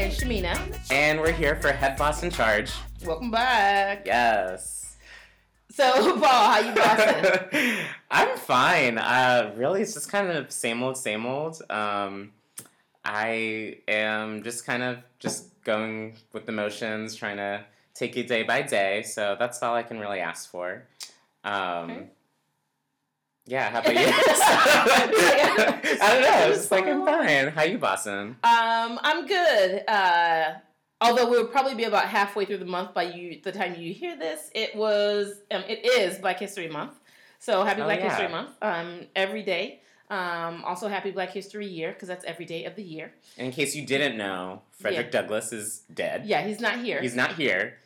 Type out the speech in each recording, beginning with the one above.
Hey, it's Paul, and Shamina. and we're here for Head Boss in Charge. Welcome back. Yes. So, Paul, how you bossing? I'm fine. Uh, really, it's just kind of same old, same old. Um, I am just kind of just going with the motions, trying to take it day by day. So that's all I can really ask for. Um, Okay. Yeah, how about you? I don't know. It's just like I'm fine. How you bossing? um, I'm good. Uh, although we'll probably be about halfway through the month by you the time you hear this. It was um, it is Black History Month. So happy Oh, Black yeah. History Month. Um, every day. Um, also happy Black History Year because that's every day of the year. And in case you didn't know, Frederick Yeah. Douglass is dead. Yeah, he's not here. He's not here.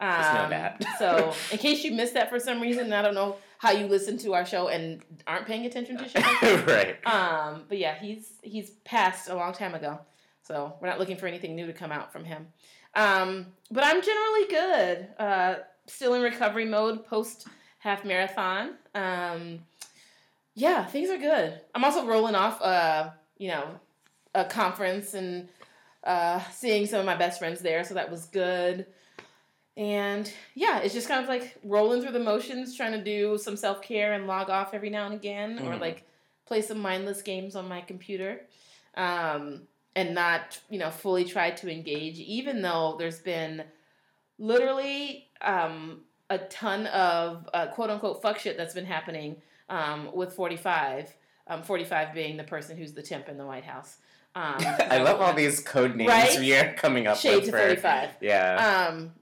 Um, Just know that. so, in case you missed that for some reason, I don't know how you listen to our show and aren't paying attention to show. right. Um, but yeah, he's he's passed a long time ago, so we're not looking for anything new to come out from him. Um, but I'm generally good. Uh, still in recovery mode post half marathon. Um, yeah, things are good. I'm also rolling off, uh, you know, a conference and uh, seeing some of my best friends there, so that was good. And yeah, it's just kind of like rolling through the motions, trying to do some self care and log off every now and again, or Mhm. like play some mindless games on my computer, um, and not you know fully try to engage. Even though there's been literally um, a ton of uh, quote unquote fuck shit that's been happening um, with 45. Um, 45 being the person who's the temp in the White House. Um, I love all these code names Right? we are coming up Shade with. to for- 45. Yeah. Um,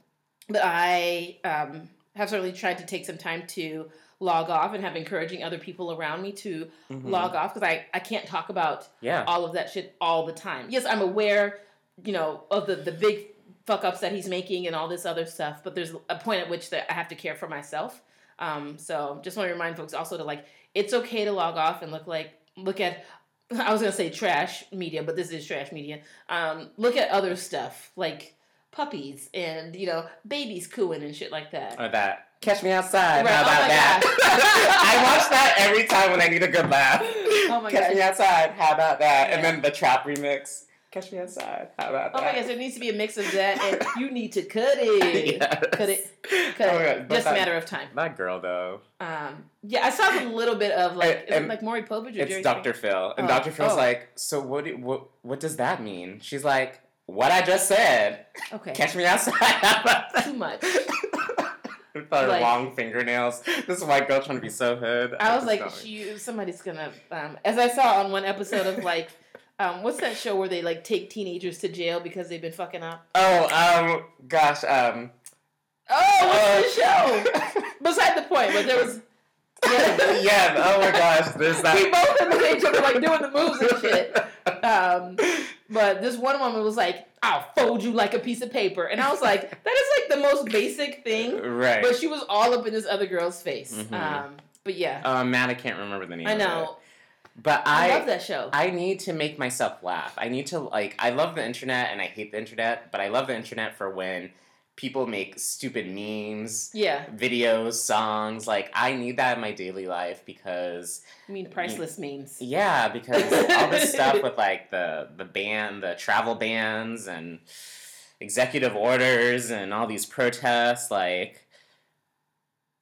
but I um, have certainly tried to take some time to log off and have encouraging other people around me to Mhm. log off because I, I can't talk about Yeah. all of that shit all the time. Yes, I'm aware, you know, of the, the big fuck ups that he's making and all this other stuff, but there's a point at which that I have to care for myself. Um, so just want to remind folks also to like, it's okay to log off and look like, look at, I was gonna say trash media, but this is trash media. Um, look at other stuff like puppies and, you know, babies cooing and shit like that. Or that. Catch me outside. Right, How oh about my that? I watch that every time when I need a good laugh. Oh my Catch me outside. How about that? And then the trap remix. Catch me outside. How about Oh that? Oh my gosh, there needs to be a mix of that and you need to cut it. Yes. Cut it. Oh Cut my it. God, Just a matter of time. That girl though. Um, yeah, I saw a little bit of like, And- like Maury Povich or Jerry It's Dr. Phil. And Oh. Dr. Phil's Oh. like, so what, do, what what does that mean? She's like, what I just said. Okay. Catch me outside. Too much. With her Like- long fingernails. This white girl trying to be so hood. I was like, she, somebody's gonna. Um, as I saw on one episode of like, um, what's that show where they like take teenagers to jail because they've been fucking up? Oh, um, gosh, um. Oh, what's the show? Beside the point, but there was. Yeah. yeah, oh my gosh, there's that. we both imitate each other, like doing the moves and shit. Um, but this one woman was like, "I'll fold you like a piece of paper," and I was like, "That is like the most basic thing." right. But she was all up in this other girl's face. Mhm. Um, but yeah, Oh, man, I can't remember the name. I know. But I, I, love that show. I need to make myself laugh. I need to like. I love the internet and I hate the internet, but I love the internet for when people make stupid memes, yeah, videos, songs. Like I need that in my daily life because I mean priceless memes. yeah, because all this stuff with like the the ban, the travel bans, and executive orders, and all these protests, like.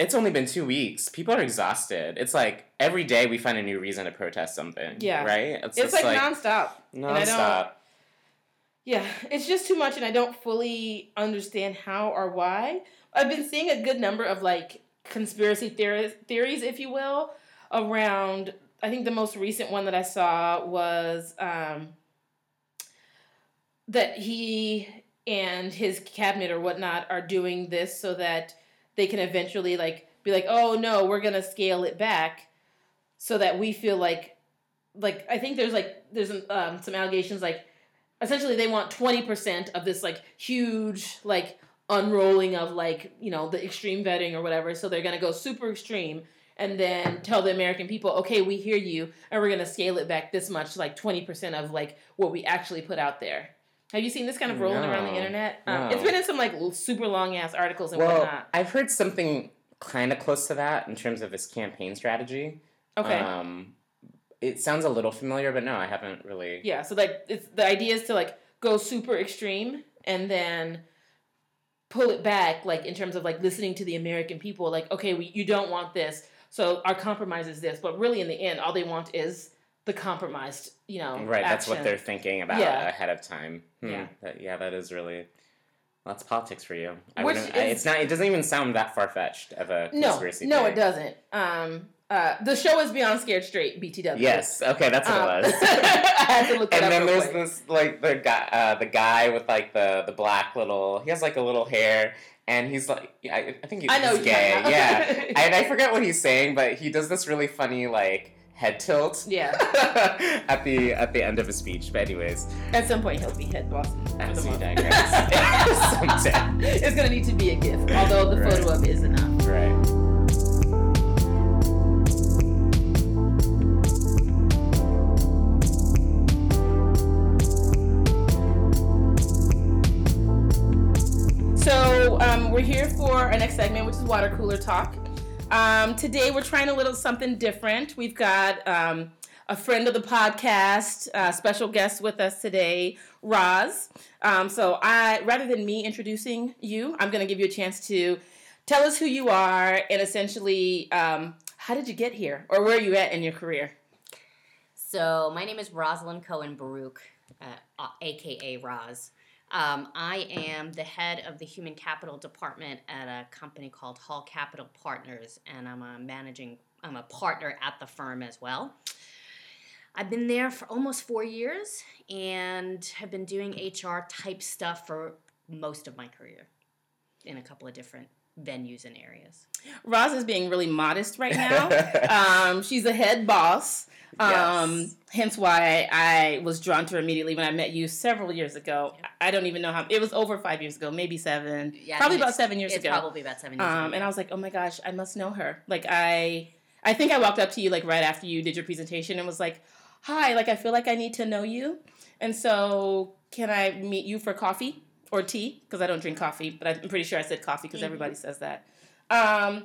It's only been two weeks. People are exhausted. It's like every day we find a new reason to protest something. Yeah. Right? It's just like, nonstop. I don't- nonstop. Yeah, it's just too much, and I don't fully understand how or why. I've been seeing a good number of like conspiracy theories, theories, if you will, around. I think the most recent one that I saw was um, that he and his cabinet or whatnot are doing this so that they can eventually like be like, oh no, we're gonna scale it back, so that we feel like, like I think there's like there's um, some allegations like essentially they want 20% of this like huge like unrolling of like you know the extreme vetting or whatever so they're going to go super extreme and then tell the american people okay we hear you and we're going to scale it back this much like 20% of like what we actually put out there have you seen this kind of rolling around the No. internet um, No. it's been in some like super long ass articles and Well, whatnot I've heard something kind of close to that in terms of his campaign strategy. okay Um, it sounds a little familiar, but no, I haven't really. yeah so like it's the idea is to like go super extreme and then pull it back like in terms of like listening to the american people like okay we, you don't want this so our compromise is this but really in the end all they want is the compromised you know Right, that's what they're thinking about Yeah. ahead of time. Hmm, Yeah. that- yeah, that is really. That's politics for you. I Which wouldn't, I, it's not. It doesn't even sound that far fetched of a no conspiracy. no theory. it doesn't um uh the show is beyond scared straight btw Yes. Okay, that's what Um, it was. I had to look that and then there's quick. this like the guy, uh, the guy with like the the black little. He has like a little hair, and he's like, I, I think he's, I know he's gay. Yeah, and I forget what he's saying, but he does this really funny like head tilt. yeah at the at the end of his speech. But anyways, at some point he'll be head boss as digress. Someday. it's gonna need to be a gift although the Right. photo of it is enough Right. We're here for our next segment, which is water cooler talk. Um, today we're trying a little something different. We've got um, a friend of the podcast, uh, special guest with us today, Roz. Um, so I, rather than me introducing you, I'm going to give you a chance to tell us who you are and essentially um, how did you get here or where are you at in your career? So my name is Rosalind Cohen Baruch, uh, aka Roz. Um, I am the head of the human capital department at a company called Hall Capital Partners, and I'm a managing. I'm a partner at the firm as well. I've been there for almost four years and have been doing HR type stuff for most of my career in a couple of different venues and areas. Roz is being really modest right now. um, she's a head boss. Um, Yes. Hence why I was drawn to her immediately when I met you several years ago. I don't even know how it was over five years ago, maybe seven, Yeah, probably about seven years it's ago. probably about seven years ago. Um, and I was like, oh my gosh, I must know her. Like I, I think I walked up to you like right after you did your presentation and was like, hi, like I feel like I need to know you, and so can I meet you for coffee or tea? Because I don't drink coffee, but I'm pretty sure I said coffee because Mhm. everybody says that. Um,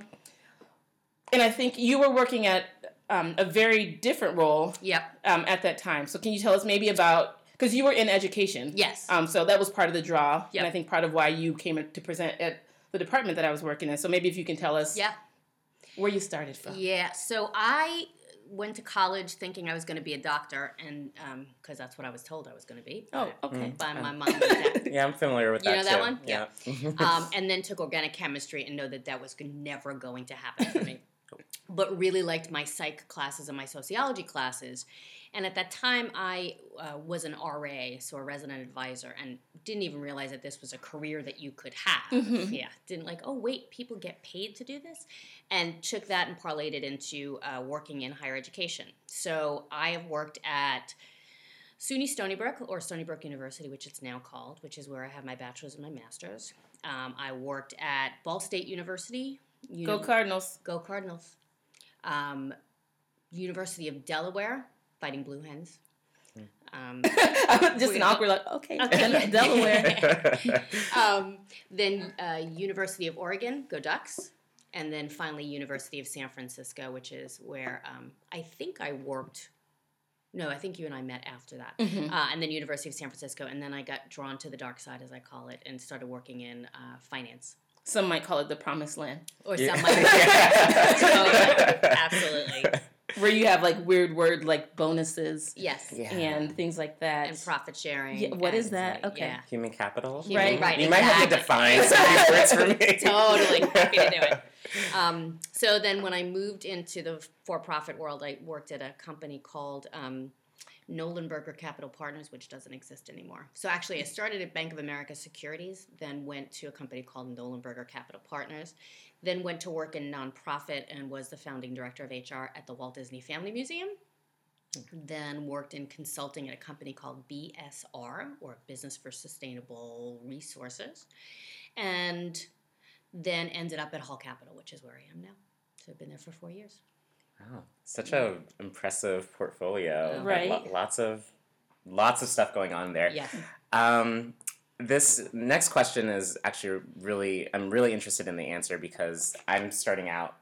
and I think you were working at um, a very different role Yep. um, at that time. So can you tell us maybe about because you were in education? Yes. Um, so that was part of the draw, Yep. and I think part of why you came to present at the department that I was working in. So maybe if you can tell us yeah. where you started from. Yeah. So I went to college thinking I was going to be a doctor, and because that's what I was told I was going to be. Oh, okay. By my mom and dad. Yeah, I'm familiar with You that know that too. one? Yeah. um, and then took organic chemistry and know that that was never going to happen for me. But really liked my psych classes and my sociology classes. And at that time, I uh, was an RA, so a resident advisor, and didn't even realize that this was a career that you could have. Mhm. Yeah, didn't like, oh, wait, people get paid to do this? And took that and parlayed it into uh, working in higher education. So I have worked at SUNY Stony Brook, or Stony Brook University, which it's now called, which is where I have my bachelor's and my master's. Um, I worked at Ball State University. Uni- Go Cardinals. Go Cardinals. Um, University of Delaware, Fighting Blue Hens. Um, Just an awkward like, okay, Del- Delaware. um, then uh, University of Oregon, go Ducks. And then finally, University of San Francisco, which is where um, I think I worked. No, I think you and I met after that. Mhm. Uh, and then University of San Francisco. And then I got drawn to the dark side, as I call it, and started working in uh, finance. Some might call it the promised land, Or Yeah. some might. Yeah. Totally. Absolutely. where you have like weird word like bonuses Yes. Yeah. and things like that. And profit sharing. Yeah, what is that? uh, Okay. Yeah. Human capital. Human- Right. right, You might have to exactly. define some of these words for me. totally happy to do it. Um, so then, when I moved into the for-profit world, I worked at a company called um, Nollenberger Capital Partners, which doesn't exist anymore. So actually, I started at Bank of America Securities, then went to a company called Nollenberger Capital Partners, then went to work in nonprofit and was the founding director of HR at the Walt Disney Family Museum. Then worked in consulting at a company called BSR, or Business for Sustainable Resources, and then ended up at Hall Capital, which is where I am now. So I've been there for four years. Wow, such a impressive portfolio. Yeah. Right. Lo- lots of lots of stuff going on there. Yes. Um, this next question is actually really I'm really interested in the answer because I'm starting out.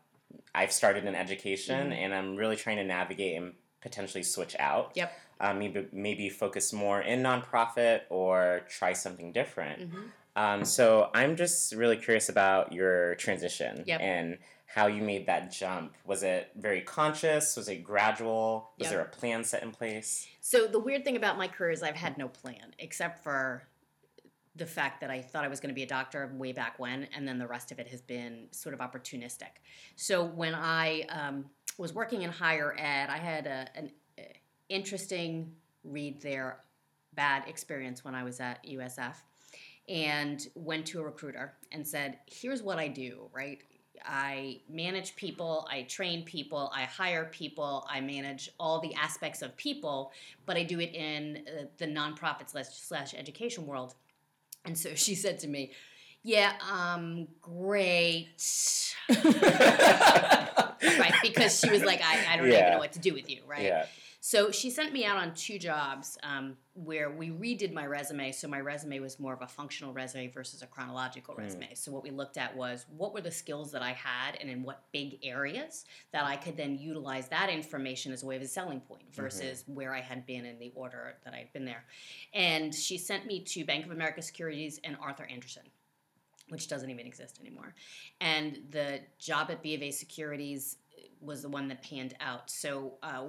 I've started in education Mhm. and I'm really trying to navigate and potentially switch out. Yep. um, maybe maybe focus more in nonprofit or try something different. Mhm. Um, so I'm just really curious about your transition Yep. and how you made that jump. Was it very conscious? Was it gradual? Was Yep. there a plan set in place? So the weird thing about my career is I've had no plan except for the fact that I thought I was going to be a doctor way back when, and then the rest of it has been sort of opportunistic. So when I um, was working in higher ed, I had a, an uh, interesting read there, bad experience when I was at USF, and went to a recruiter and said, "Here's what I do, right." I manage people, I train people, I hire people, I manage all the aspects of people, but I do it in uh, the nonprofit slash, slash education world. And so she said to me, Yeah, um, great. right, because she was like, I, I don't even know what to do with you, right? Yeah. So she sent me out on two jobs um, where we redid my resume. So my resume was more of a functional resume versus a chronological resume. So what we looked at was what were the skills that I had and in what big areas that I could then utilize that information as a way of a selling point versus where I had been in the order that I had been there. And she sent me to Bank of America Securities and Arthur Andersen which doesn't even exist anymore. And the job at B of A Securities was the one that panned out. So uh,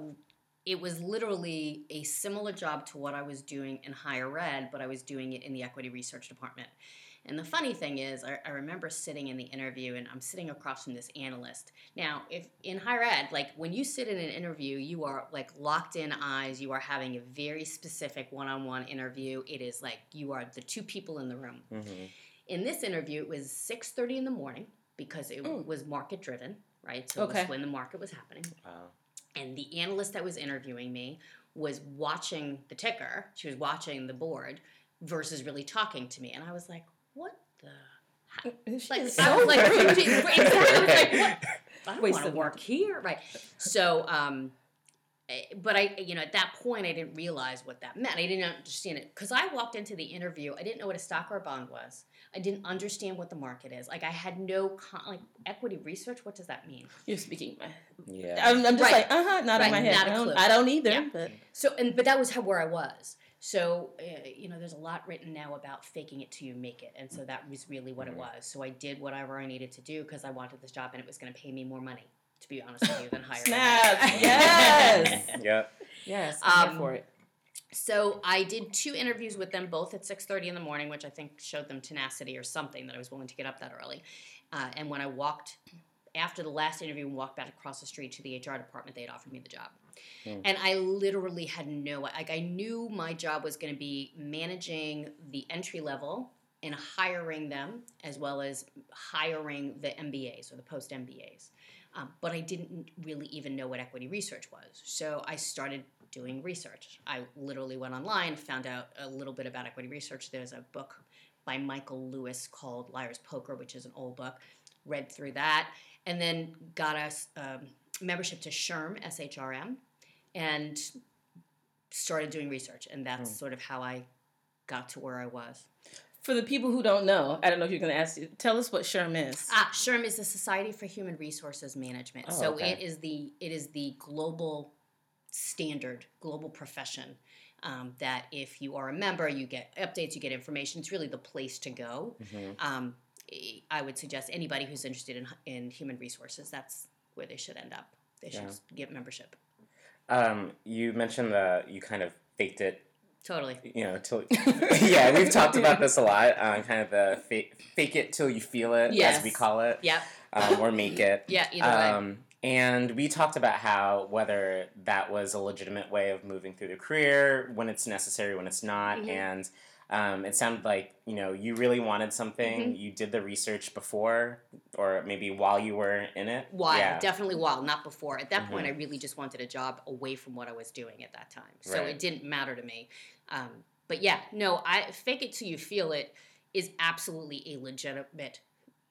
it was literally a similar job to what I was doing in higher ed, but I was doing it in the equity research department. And the funny thing is, I, I remember sitting in the interview and I'm sitting across from this analyst. Now, if in higher ed, like when you sit in an interview, you are like locked in eyes, you are having a very specific one on one interview. It is like you are the two people in the room. Mm-hmm. In this interview, it was 6.30 in the morning because it Mm. was market driven, right? So it was when the market was happening. Wow. And the analyst that was interviewing me was watching the ticker. She was watching the board versus really talking to me. And I was like, what the? She Like, is I so was like, exactly. I was like, what? I want to of work here, right? So, um, eh, but I, you know, at that point, I didn't realize what that meant. I didn't understand it because I walked into the interview. I didn't know what a stock or a bond was. I didn't understand what the market is. Like, I had no con- like equity research. What does that mean? You're speaking my. Yeah. I'm, I'm just Right. like, uh huh, not in my head. not a I, don't, clue. I don't either. Yeah. But So, and but that was how where I was. So, uh, you know, there's a lot written now about faking it till you make it, and so that was really what it Mhm. was. So I did whatever I needed to do because I wanted this job, and it was going to pay me more money, to be honest with you, than higher. ed. Snap, yes. Yep. yes, Um, for it. So I did two interviews with them, both at six thirty in the morning, which I think showed them tenacity or something that I was willing to get up that early. Uh, and when I walked after the last interview and walked back across the street to the HR department, they had offered me the job. Hmm. And I literally had no like I knew my job was going to be managing the entry level and hiring them as well as hiring the MBAs or the post MBAs. Um, but I didn't really even know what equity research was. So I started doing research. I literally went online, found out a little bit about equity research. There's a book by Michael Lewis called Liar's Poker, which is an old book. Read through that, and then got us um, membership to SHRM, S-H-R-M, and started doing research. And that's Hmm. sort of how I got to where I was. For the people who don't know, I don't know if you're going to ask you. Tell us what SHRM is. Ah, SHRM is the Society for Human Resources Management. Oh, so okay. it is the it is the global standard, global profession. Um, that if you are a member, you get updates, you get information. It's really the place to go. Mhm. Um, I would suggest anybody who's interested in in human resources, that's where they should end up. They should Yeah. get membership. Um, you mentioned that you kind of faked it Totally. you know, till yeah, we've talked about this a lot. Uh, kind of the fake, fake it till you feel it, Yes. as we call it, Yep. um, or make it. Yeah. Either way. And we talked about how whether that was a legitimate way of moving through the career, when it's necessary, when it's not, Mhm. and um, it sounded like you know you really wanted something. Mm-hmm. You did the research before, or maybe while you were in it. While, yeah. definitely while, not before. At that point, Mhm. I really just wanted a job away from what I was doing at that time. So Right. it didn't matter to me. Um, but yeah, no, I fake it till you feel it is absolutely a legitimate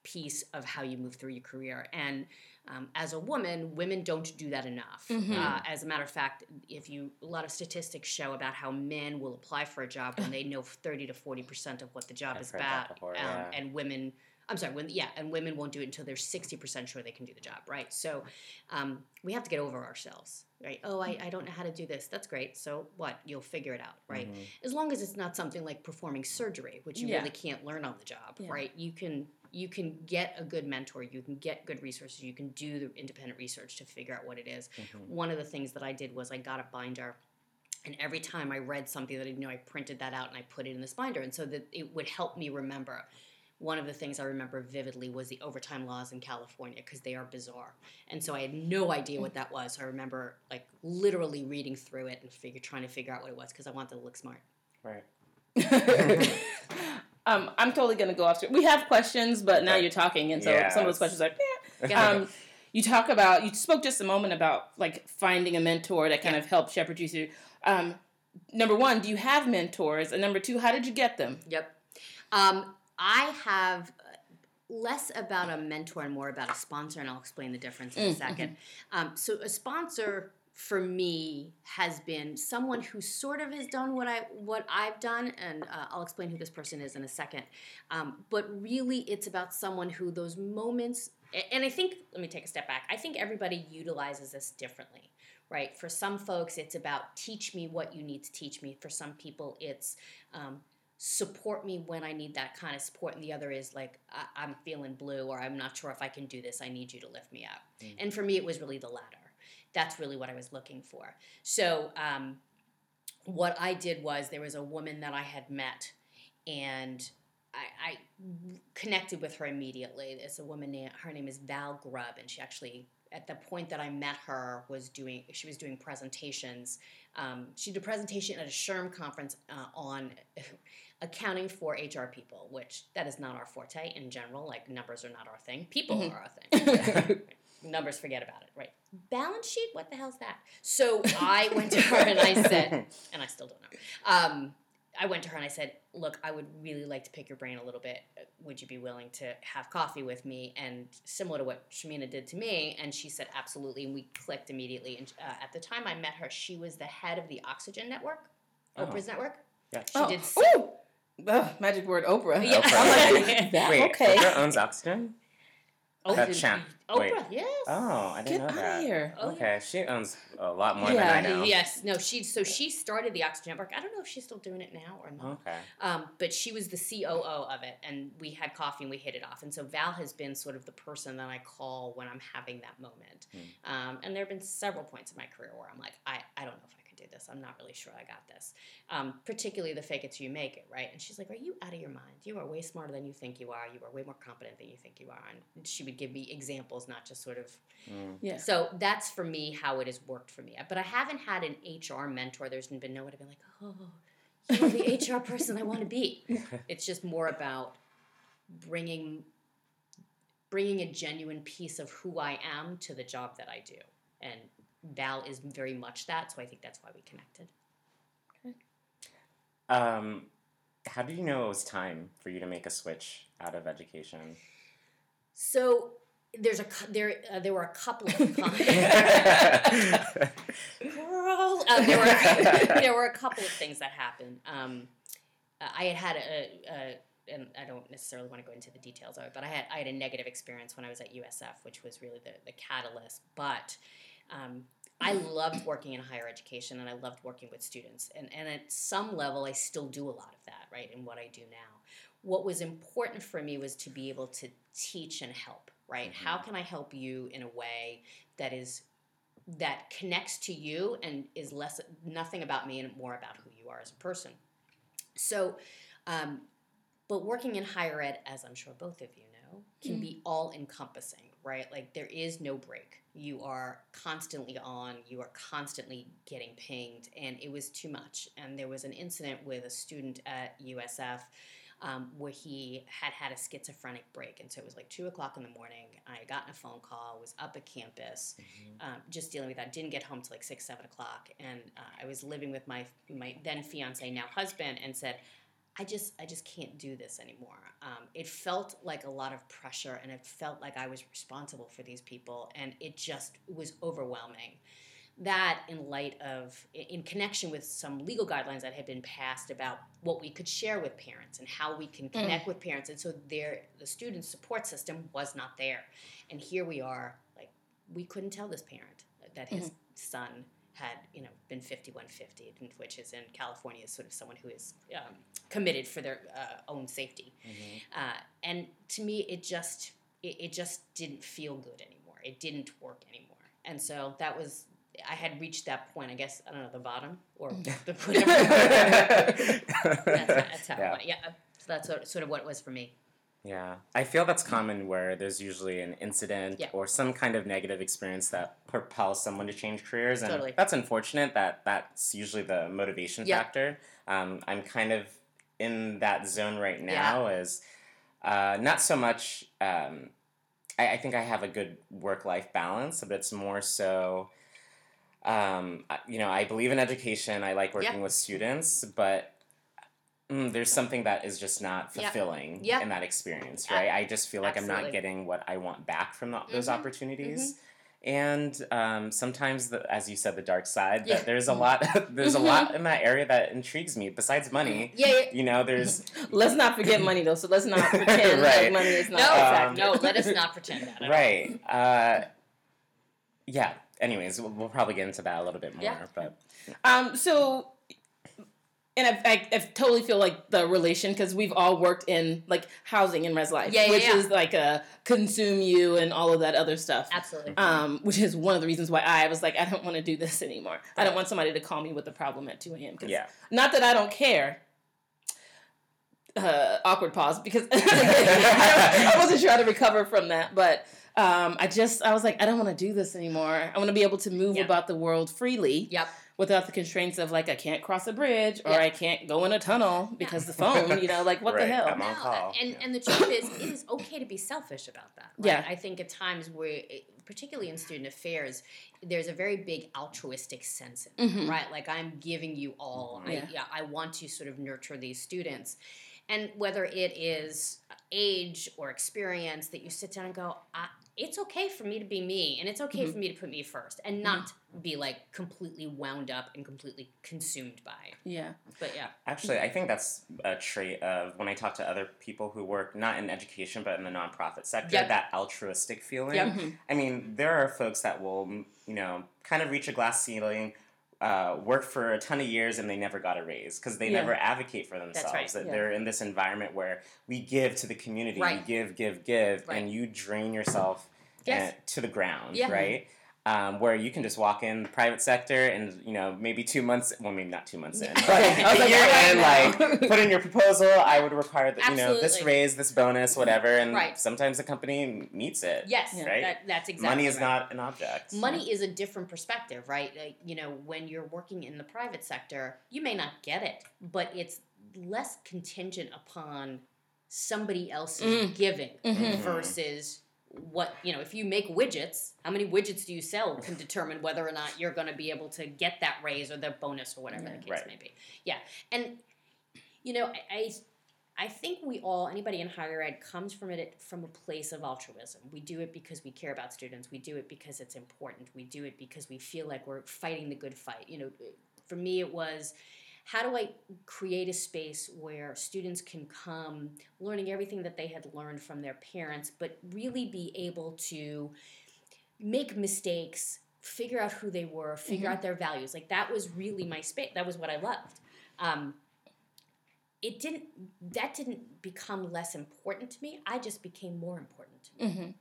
piece of how you move through your career. And um, as a woman, women don't do that enough. Mhm. Uh, as a matter of fact, if you a lot of statistics show about how men will apply for a job when they know thirty to forty percent of what the job I've is about, before, um, yeah. and women I'm sorry, when yeah, and women won't do it until they're 60% sure they can do the job, right? So um, we have to get over ourselves, right? Oh, I, I don't know how to do this. That's great. So what? You'll figure it out, right? Mhm. As long as it's not something like performing surgery, which you Yeah. really can't learn on the job, Yeah. right? You can you can get a good mentor, you can get good resources, you can do the independent research to figure out what it is. Mhm. One of the things that I did was I got a binder and every time I read something that I didn't I printed that out and I put it in this binder. And so that it would help me remember. One of the things I remember vividly was the overtime laws in California because they are bizarre. And so I had no idea what that was. So I remember like literally reading through it and figure trying to figure out what it was because I wanted to look smart. Right. um, I'm totally gonna go off. We have questions, but now you're talking, and so some of those questions are. Yeah. Um, you talk about you spoke just a moment about like finding a mentor that kind of helped shepherd you through. Um, number one, do you have mentors? And number two, how did you get them? Yep. Um, I have uh, less about a mentor and more about a sponsor, and I'll explain the difference in a Mm, second. Um, so, a sponsor for me has been someone who sort of has done what I what I've done, and uh, I'll explain who this person is in a second. Um, but really, it's about someone who those moments. And I think, let me take a step back. I think everybody utilizes this differently, right? For some folks, it's about teach me what you need to teach me. For some people, it's um, support me when I need that kind of support. And the other is like, I- I'm feeling blue or I'm not sure if I can do this. I need you to lift me up. Mm. And for me, it was really the latter. That's really what I was looking for. So, um, what I did was there was a woman that I had met and I, I connected with her immediately. It's a woman named, her name is Val Grubb, and she actually, at the point that I met her, was doing, she was doing presentations. Um, she did a presentation at a SHRM conference uh, on accounting for HR people, which that is not our forte in general. Like numbers are not our thing. People Mhm. are our thing. numbers, forget about it. Right? Balance sheet. What the hell's that? So I went to her and I said, and I still don't know. Um, I went to her and I said, "Look, I would really like to pick your brain a little bit. Would you be willing to have coffee with me?" And similar to what Shamina did to me, and she said, "Absolutely." And we clicked immediately. And uh, at the time I met her, she was the head of the Oxygen Network, Oh. Oprah's network. Yeah. She did. s- Ooh! Ugh, magic word, Oprah. Yeah. I'm like, that, Wait, okay. Oprah owns Oxygen? That Oprah, champ- Oprah, wait. yes. Oh, I didn't out know that. of here. Oh, yeah. Okay, she owns a lot more Yeah. than I know. Yes, no, she so she started the Oxygen Network. I don't know if she's still doing it now or not. Okay. Um, but she was the COO of it, and we had coffee and we hit it off. And so Val has been sort of the person that I call when I'm having that moment. Um, and there have been several points in my career where I'm like, I, I don't know if I can do this. I'm not really sure I got this. Um, particularly the fake it till you make it, right? And she's like, Are you out of your mind? You are way smarter than you think you are. You are way more competent than you think you are. And she would give me examples, not just sort of Mm. Yeah. so that's for me how it has worked for me. But I haven't had an HR mentor. There's been no one to be like, oh, you're the HR person I want to be. It's just more about bringing bringing a genuine piece of who I am to the job that I do. And Val is very much that, so I think that's why we connected. Um, how did you know it was time for you to make a switch out of education? So there's a there uh, there were a couple of girl. Uh, there were there were a couple of things that happened. Um, uh, I had had a, a and I don't necessarily want to go into the details of it, but I had I had a negative experience when I was at USF, which was really the the catalyst. But um, I loved working in higher education, and I loved working with students, and and at some level, I still do a lot of that, right, in what I do now. What was important for me was to be able to teach and help, right? Mhm. How can I help you in a way that is that connects to you and is less nothing about me and more about who you are as a person. So, um, but working in higher ed, as I'm sure both of you know, can be all encompassing, right? Like there is no break. You are constantly on, you are constantly getting pinged, and it was too much. And there was an incident with a student at USF um, where he had had a schizophrenic break. And so it was like two o'clock in the morning. I had gotten a phone call, was up at campus, um, just dealing with that. Didn't get home till like six, seven o'clock. And uh, I was living with my, my then fiance, now husband, and said, I just, I just can't do this anymore. Um, it felt like a lot of pressure, and it felt like I was responsible for these people, and it just was overwhelming. that in light of in connection with some legal guidelines that had been passed about what we could share with parents and how we can connect with parents and so there the student support system was not there and here we are like we couldn't tell this parent that his son had you know been 5150 which is in california is sort of someone who is um, committed for their uh, own safety uh, and to me it just it, it just didn't feel good anymore it didn't work anymore and so that was I had reached that point. I guess I don't know the bottom or the that's, that's how Yeah. Yeah. So that's sort of what it was for me. Yeah, I feel that's common where there's usually an incident Yeah. or some kind of negative experience that propels someone to change careers, and Totally. that's unfortunate. That that's usually the motivation Yeah. factor. Um, I'm kind of in that zone right Yeah. now. As uh, not so much. Um, I, I think I have a good work life balance, but it's more so. Um, you know, I believe in education. I like working Yeah. with students, but mm, there's something that is just not Yeah. fulfilling Yeah. in that experience, right? I just feel like I'm not getting what I want back from the, those Mhm. opportunities. And um, sometimes, the, as you said, the dark side. Yeah. That there's a lot. there's a lot in that area that intrigues me. Besides money, Yeah. yeah. you know, there's Let's not forget money though. So let's not pretend Right. that money is No, not a Um, no. Let us not pretend that. at all. right. Uh, yeah. Anyways, we'll, we'll probably get into that a little bit more. Yeah. But Um, so, and I, I, I totally feel like the relation because we've all worked in like housing and res life, Yeah, yeah, which yeah. is like a consume you and all of that other stuff. Absolutely. Um, which is one of the reasons why I was like, I don't want to do this anymore. I don't want somebody to call me with a problem at two a.m. yeah. Not that I don't care. Uh, awkward pause because I wasn't trying to recover from that, but um, I just I was like I don't want to do this anymore. I want to be able to move Yeah. about the world freely Yep. Without the constraints of like I can't cross a bridge or Yeah. I can't go in a tunnel because the phone, you know, like what Right, the hell? I'm on call. And Yeah. and the truth is, it is okay to be selfish about that. Right? Yeah. I think at times where, particularly in student affairs, there's a very big altruistic sense in it, Mhm. right? Like I'm giving you all. I, Yeah. yeah, I want to sort of nurture these students, and whether it is age or experience that you sit down and go, I, it's okay for me to be me, and it's okay Mhm. for me to put me first, and not be like completely wound up and completely consumed by. Yeah. But yeah, Actually, I think that's a trait of when I talk to other people who work not in education but in the nonprofit sector, Yep. that altruistic feeling. Yep. I mean, there are folks that will, you know, kind of reach a glass ceiling, uh, work for a ton of years, and they never got a raise because they Yeah. never advocate for themselves. right. That Yeah. they're in this environment where we give to the community, we give, give, give, Right. and you drain yourself Yes. uh, to the ground, Yeah. right? Um, where you can just walk in the private sector and you know maybe two months well maybe not two months in but I was a like, year right in like put in your proposal I would require that you know this raise this bonus whatever and Right. sometimes the company meets it yes, right that, that's exactly money is right. not an object Money is a different perspective, right? Like, you know, when you're working in the private sector, you may not get it, but it's less contingent upon somebody else's Mm. giving Mhm. versus what, you know, if you make widgets, how many widgets do you sell can determine whether or not you're going to be able to get that raise or the bonus or whatever Yeah. the case Right. may be. Yeah. And, you know, I, I I think we all, anybody in higher ed, comes from it from a place of altruism. We do it because we care about students. We do it because it's important. We do it because we feel like we're fighting the good fight. You know, for me, it was how do I create a space where students can come learning everything that they had learned from their parents, but really be able to make mistakes, figure out who they were, figure Mhm. out their values. Like that was really my space. That was what I loved. Um, it didn't that didn't become less important to me i just became more important to me Mhm.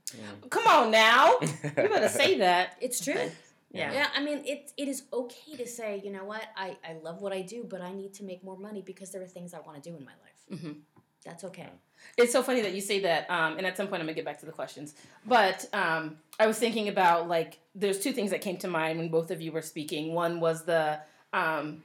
Mm. Come on now. You better say that. it's true Okay. Yeah. yeah i mean it, it is okay to say you know what I, I love what i do but i need to make more money because there are things i want to do in my life Mhm. that's okay It's so funny that you say that, um, and at some point I'm gonna get back to the questions. But um, I was thinking about like there's two things that came to mind when both of you were speaking. One was the um,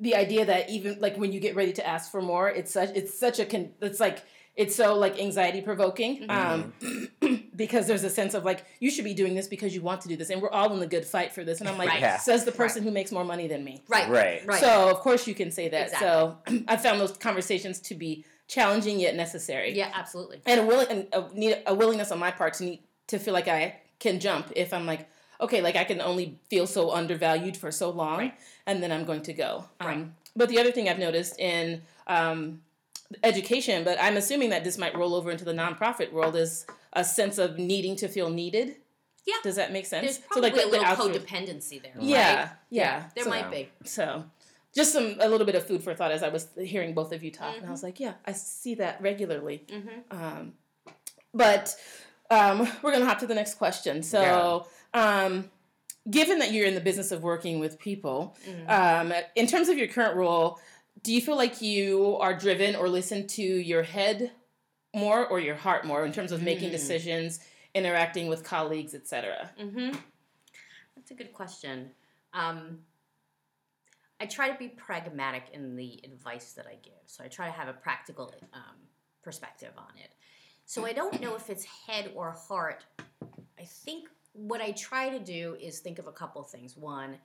the idea that even like when you get ready to ask for more, it's such it's such a con- it's like it's so like anxiety provoking um, because there's a sense of like you should be doing this because you want to do this, and we're all in the good fight for this. And I'm like, Right. Yeah. says the person who makes more money than me. right Right. right So of course you can say that. So I found those conversations to be challenging yet necessary yeah absolutely and a willing and a, need a willingness on my part to need to feel like I can jump if I'm like, okay, like I can only feel so undervalued for so long, Right. and then I'm going to go. Right. Um, but the other thing I've noticed in um, education, but I'm assuming that this might roll over into the nonprofit world, is a sense of needing to feel needed. Yeah. Does that make sense? There's probably the- a the little outsource- codependency there. Yeah, right? yeah. There So- might be. So, just some a little bit of food for thought as I was hearing both of you talk, and I Mm-hmm. was like, yeah, I see that regularly. Mhm. Um, but um, we're gonna hop to the next question. So, um, given that you're in the business of working with people, Mm-hmm. um, in terms of your current role, do you feel like you are driven or listen to your head more or your heart more in terms of making Mm. decisions, interacting with colleagues, etc.? Mm-hmm. That's a good question. Um, I try to be pragmatic in the advice that I give. So I try to have a practical um, perspective on it. So I don't know if it's head or heart. I think what I try to do is think of a couple things. One,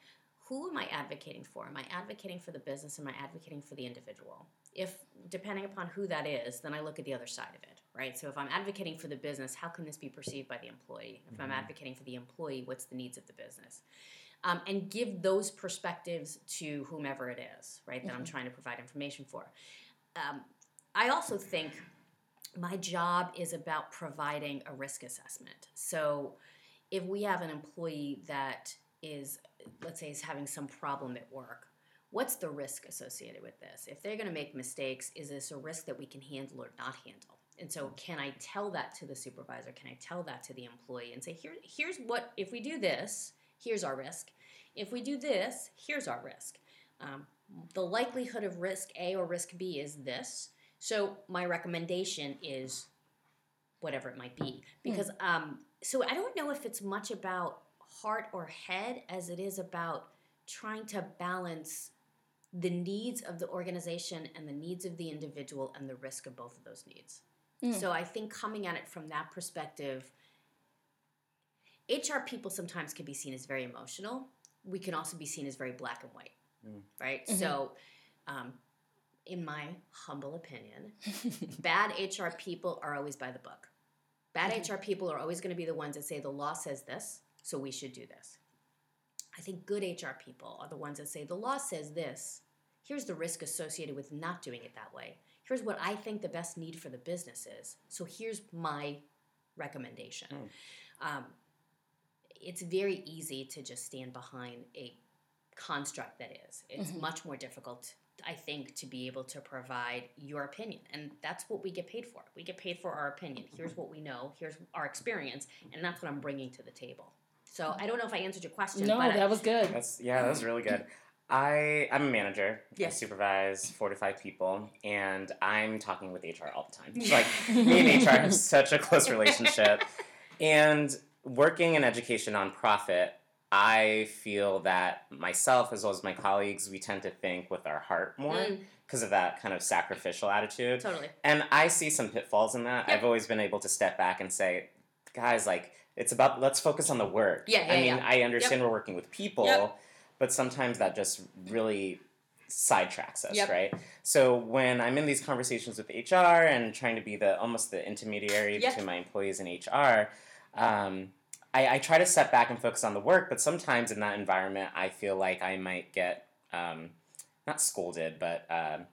who am I advocating for? Am I advocating for the business? Am I advocating for the individual? If, depending upon who that is, then I look at the other side of it, right? So if I'm advocating for the business, how can this be perceived by the employee? If I'm advocating for the employee, what's the needs of the business? Um, and give those perspectives to whomever it is, right, that I'm trying to provide information for. Um, I also think my job is about providing a risk assessment. So if we have an employee that is, let's say, is having some problem at work, what's the risk associated with this? If they're going to make mistakes, is this a risk that we can handle or not handle? And so, can I tell that to the supervisor? Can I tell that to the employee and say, Here, here's what, if we do this, here's our risk. If we do this, here's our risk. Um, the likelihood of risk A or risk B is this. So, my recommendation is whatever it might be. Because, um, so I don't know if it's much about heart or head as it is about trying to balance the needs of the organization and the needs of the individual and the risk of both of those needs. Mm. So I think coming at it from that perspective, HR people sometimes can be seen as very emotional. We can also be seen as very black and white, mm. right? Mm-hmm. So, um, in my humble opinion, bad HR people are always by the book. Bad mm-hmm. HR people are always going to be the ones that say the law says this, so we should do this. I think good HR people are the ones that say the law says this. Here's the risk associated with not doing it that way. Here's what I think the best need for the business is. So here's my recommendation. Hmm. Um, it's very easy to just stand behind a construct that is. It's mm-hmm. much more difficult, I think, to be able to provide your opinion. And that's what we get paid for. We get paid for our opinion. Here's mm-hmm. what we know, here's our experience, and that's what I'm bringing to the table. So I don't know if I answered your question. No, but I- that was good. That's yeah, that was really good. I I'm a manager. I Yes. supervise four to five people, and I'm talking with HR all the time. Like me and HR have such a close relationship, and working in education nonprofit, I feel that myself as well as my colleagues, we tend to think with our heart more Mm. because of that kind of sacrificial attitude. Totally. And I see some pitfalls in that. Yep. I've always been able to step back and say, guys, like, it's about let's focus on the work. Yeah, yeah, I mean, yeah. I understand we're working with people, Yep. but sometimes that just really sidetracks us, Yep. right? So when I'm in these conversations with HR and trying to be the almost the intermediary Yep. between my employees and HR, um, I, I try to step back and focus on the work. But sometimes in that environment, I feel like I might get um, not scolded, but um,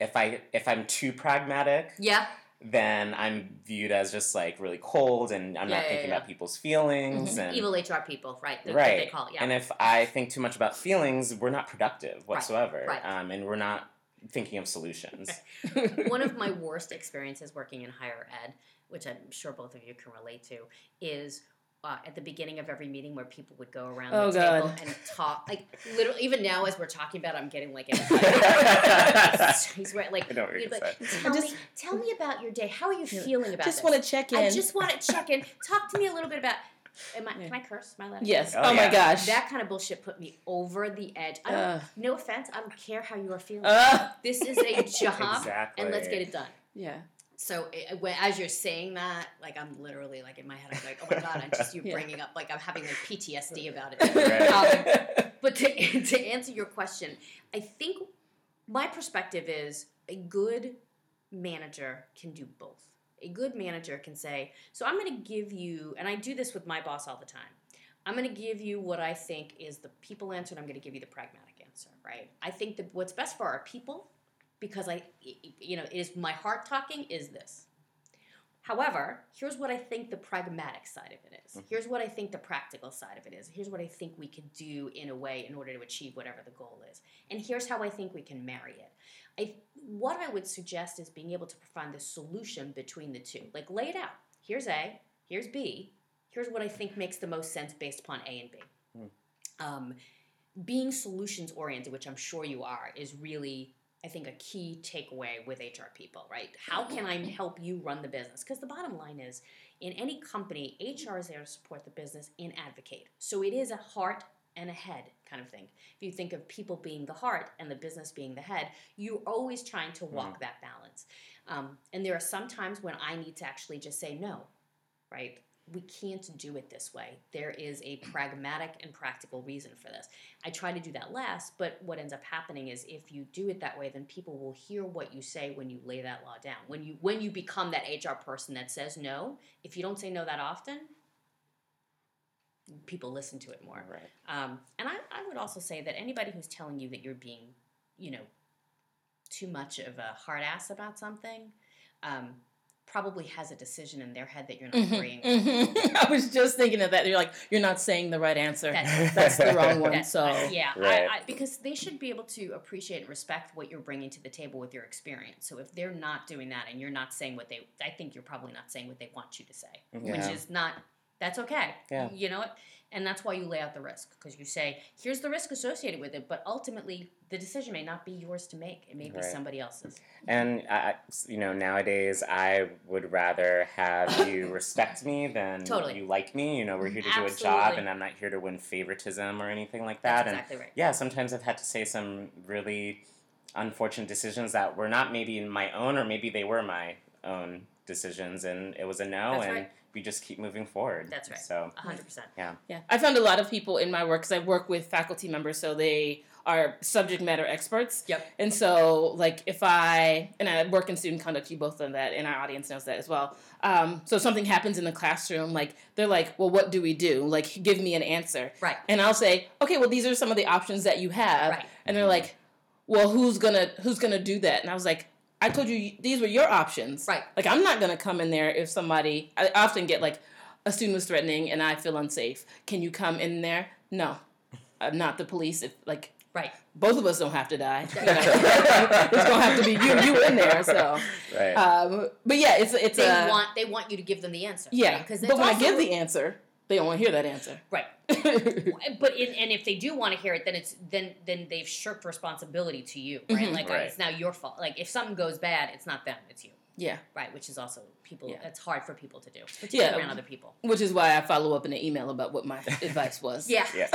if I if I'm too pragmatic, Yeah. Then I'm viewed as just like really cold, and I'm Yeah, not yeah, thinking yeah. about people's feelings and Evil HR people, right? Right. They call it. Yeah. And if I think too much about feelings, we're not productive whatsoever, right. Um, and we're not thinking of solutions. one of my worst experiences working in higher ed, which I'm sure both of you can relate to, is uh, at the beginning of every meeting where people would go around Oh, the table and talk. Like literally, even now as we're talking about, it, I'm getting like, he's right. Like, I know what you're he'd like, tell Just- me, tell me about your day. How are you feeling about Just want to check in. I just want to check in. Talk to me a little bit about. Am I, Yeah. Can I curse? My I allowed to yes. Oh, Oh, my gosh. That kind of bullshit put me over the edge. I don't, Ugh. no offense, I don't care how you are feeling. Ugh. this is a job, Exactly. and let's get it done. yeah. So it, as you're saying that, like I'm literally like in my head, I'm like, oh my god, I'm just you Yeah. bringing up like I'm having like PTSD about it. Right. Um, but to, to answer your question, I think my perspective is a good manager can do both. A good manager can say, so I'm going to give you, and I do this with my boss all the time. I'm going to give you what I think is the people answer, and I'm going to give you the pragmatic answer, right? I think that what's best for our people, because I, you know, is my heart talking is this. However, here's what I think the pragmatic side of it is. Mhm. Here's what I think the practical side of it is. Here's what I think we could do in a way in order to achieve whatever the goal is. And here's how I think we can marry it. I, what I would suggest is being able to find the solution between the two. Like lay it out. Here's A, here's B. Here's what I think makes the most sense based upon A and B. Hmm. Um, being solutions oriented, which I'm sure you are, is really I think a key takeaway with HR people, right? How can I help you run the business? Because the bottom line is, in any company, HR is there to support the business and advocate. So it is a heart and a head kind of thing. If you think of people being the heart and the business being the head, you're always trying to walk that balance. Um, and there are some times when I need to actually just say no, right? We can't do it this way. There is a pragmatic and practical reason for this. I try to do that last, but what ends up happening is if you do it that way, then people will hear what you say when you lay that law down. When you when you become that HR person that says no, if you don't say no that often, people listen to it more. Right. Um, and I, I would also say that anybody who's telling you that you're being, you know, too much of a hard ass about something, um, probably has a decision in their head that you're not Mhm, agreeing with. mhm. I was just thinking of that. You're like, you're not saying the right answer. That's- That's the wrong one. That- So yeah, Right. I, I, because they should be able to appreciate and respect what you're bringing to the table with your experience. So if they're not doing that and you're not saying what they, I think you're probably not saying what they want you to say, Yeah. which is not. That's okay. Yeah. You know what? And that's why you lay out the risk because you say, here's the risk associated with it, but ultimately the decision may not be yours to make. It may be Right. somebody else's. And I, you know, nowadays I would rather have you respect me than Totally. you like me. You know, we're here to do a job, and I'm not here to win favoritism or anything like That's that. and exactly right. yeah, sometimes I've had to say some really unfortunate decisions that were not maybe my own, or maybe they were my own decisions, and it was a no, That's and right. We just keep moving forward. That's right. So hundred percent. Yeah. Yeah, I found a lot of people in my work because I work with faculty members, so they are subject matter experts. Yep. And so, like, if I and I work in student conduct, you both know that, and our audience knows that as well. Um, so something happens in the classroom, like they're like, "Well, what do we do? Like, give me an answer." Right. And I'll say, "Okay, well, these are some of the options that you have." Right. And they're like, "Well, who's gonna who's gonna do that?" And I was like, "I told you these were your options." Right. Like, I'm not gonna come in there if somebody. I often get like, a student was threatening and I feel unsafe. Can you come in there? No, I'm not the police. If like Right. both of us don't have to die. You know? it's gonna have to be you, you in there. So, right. um, but yeah, it's it's They a want they want you to give them the answer. yeah. Because but when I give the answer, they don't want to hear that answer. right. but in, and if they do want to hear it, then it's then then they've shirked responsibility to you, right? Mhm. Like Right. it's now your fault. Like if something goes bad, it's not them, it's you, yeah, right? Which is also people. Yeah. It's hard for people to do, particularly Yeah. around other people. which is why I follow up in an email about what my advice was. Yeah. Yeah.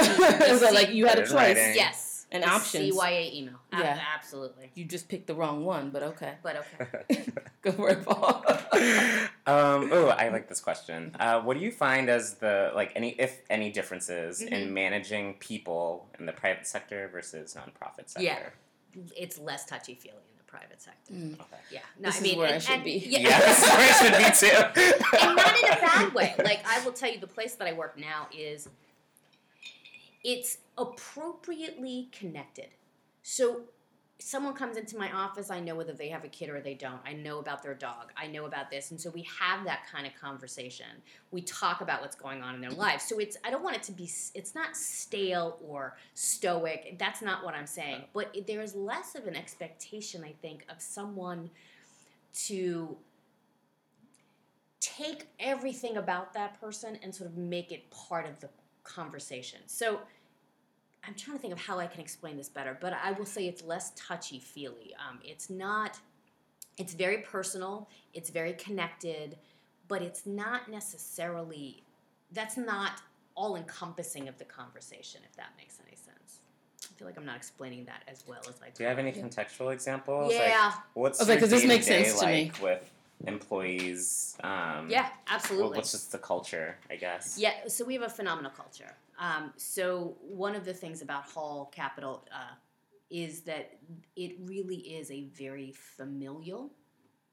so like you had a Put it in choice. Yes. And option. CYA email. Yeah. absolutely. You just picked the wrong one, but okay. But okay. Go for it, Paul. um, oh, I like this question. Uh, what do you find as the like any if any differences Mhm. in managing people in the private sector versus nonprofit sector? Yeah. It's less touchy feely in the private sector. Mm. Okay. Yeah. No, This I is mean, where I should and- be. Yeah. Yeah, that's where I should be too. and not in a bad way. Like I will tell you, the place that I work now is it's appropriately connected. So someone comes into my office, I know whether they have a kid or they don't. I know about their dog. I know about this, and so we have that kind of conversation. We talk about what's going on in their lives. So it's I don't want it to be it's not stale or stoic. That's not what I'm saying. But there is less of an expectation, I think, of someone to take everything about that person and sort of make it part of the conversation. So I'm trying to think of how I can explain this better, but I will say it's less touchy feely. Um, it's not, it's very personal, it's very connected, but it's not necessarily, that's not all encompassing of the conversation, if that makes any sense. I feel like I'm not explaining that as well as I Do you have any contextual examples? Yeah, Like, what's Okay, your 'cause this makes day-to-day sense to me. with employees? Um, yeah, what- absolutely. what's just the culture, I guess? Yeah, so we have a phenomenal culture. Um, so one of the things about Hall Capital uh, is that it really is a very familial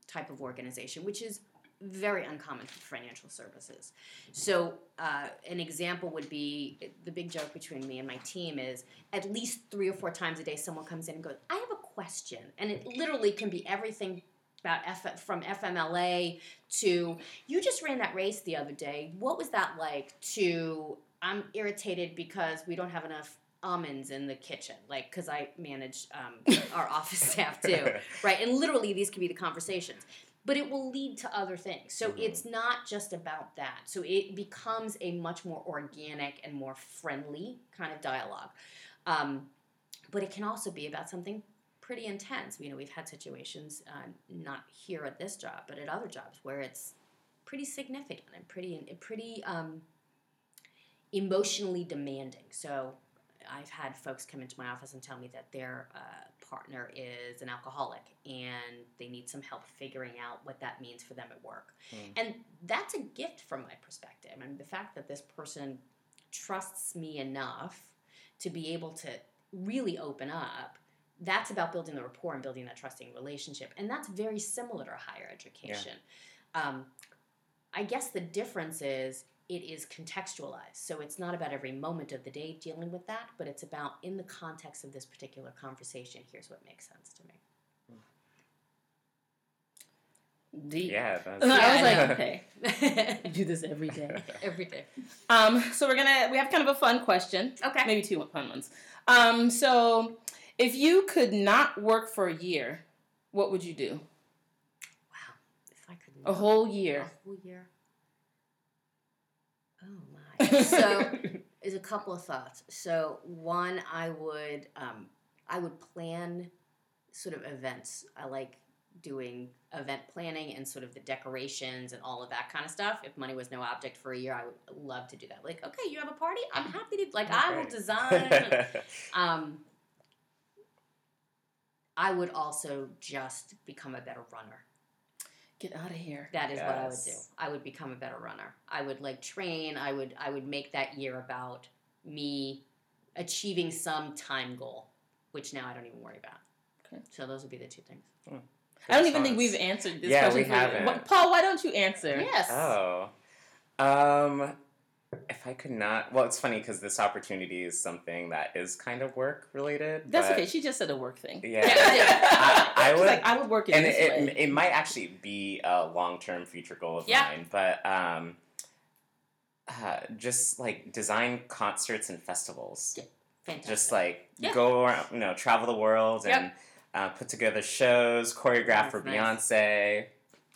type of organization, which is very uncommon for financial services. So, uh, an example would be the big joke between me and my team is at least three or four times a day, someone comes in and goes, I have a question. And it literally can be everything about F- from FMLA to you just ran that race the other day. What was that like? To I'm irritated because we don't have enough almonds in the kitchen, like because I manage um, our office staff too, right? And literally, these can be the conversations. But it will lead to other things. So Mhm. it's not just about that. So it becomes a much more organic and more friendly kind of dialogue. Um, but it can also be about something pretty intense. You know, we've had situations, uh, not here at this job, but at other jobs, where it's pretty significant and pretty, pretty um, emotionally demanding. So I've had folks come into my office and tell me that their uh, partner is an alcoholic and they need some help figuring out what that means for them at work. Hmm. And that's a gift from my perspective. I mean, the fact that this person trusts me enough to be able to really open up. That's about building the rapport and building that trusting relationship. And that's very similar to higher education. Um, I guess the difference is it is contextualized. So it's not about every moment of the day dealing with that, but it's about in the context of this particular conversation, here's what makes sense to me. Deep. Yeah, that's, And I was like, okay, you do this every day. Every day. Um, so we're gonna we have kind of a fun question. Okay. Maybe two fun ones. Um, so if you could not work for a year, what would you do? Wow. If I could A whole year. A whole year. So is a couple of thoughts. So one, I would um, I would plan sort of events. I like doing event planning and sort of the decorations and all of that kind of stuff. If money was no object for a year, I would love to do that. Like, okay, you have a party? I'm happy to like I will design. um, I would also just become a better runner. Get out of here. That is what I would do. I would become a better runner. I would like train. I would I would make that year about me achieving some time goal, which now I don't even worry about. Okay. So those would be the two things. I don't even think we've answered this Yeah, question we haven't. Paul, why don't you answer? Yes. Oh. Um, if I could not, well, it's funny because this opportunity is something that is kind of work related. That's okay. She just said a work thing. Yeah. I, I would- like, I would work it and this it, it, it might actually be a long term future goal of Yeah. mine, but um, uh, just like design concerts and festivals. Yeah. Fantastic. Just like Yeah. go around, you know, travel the world Yep. and uh, put together shows, choreograph That's for nice. Beyonce.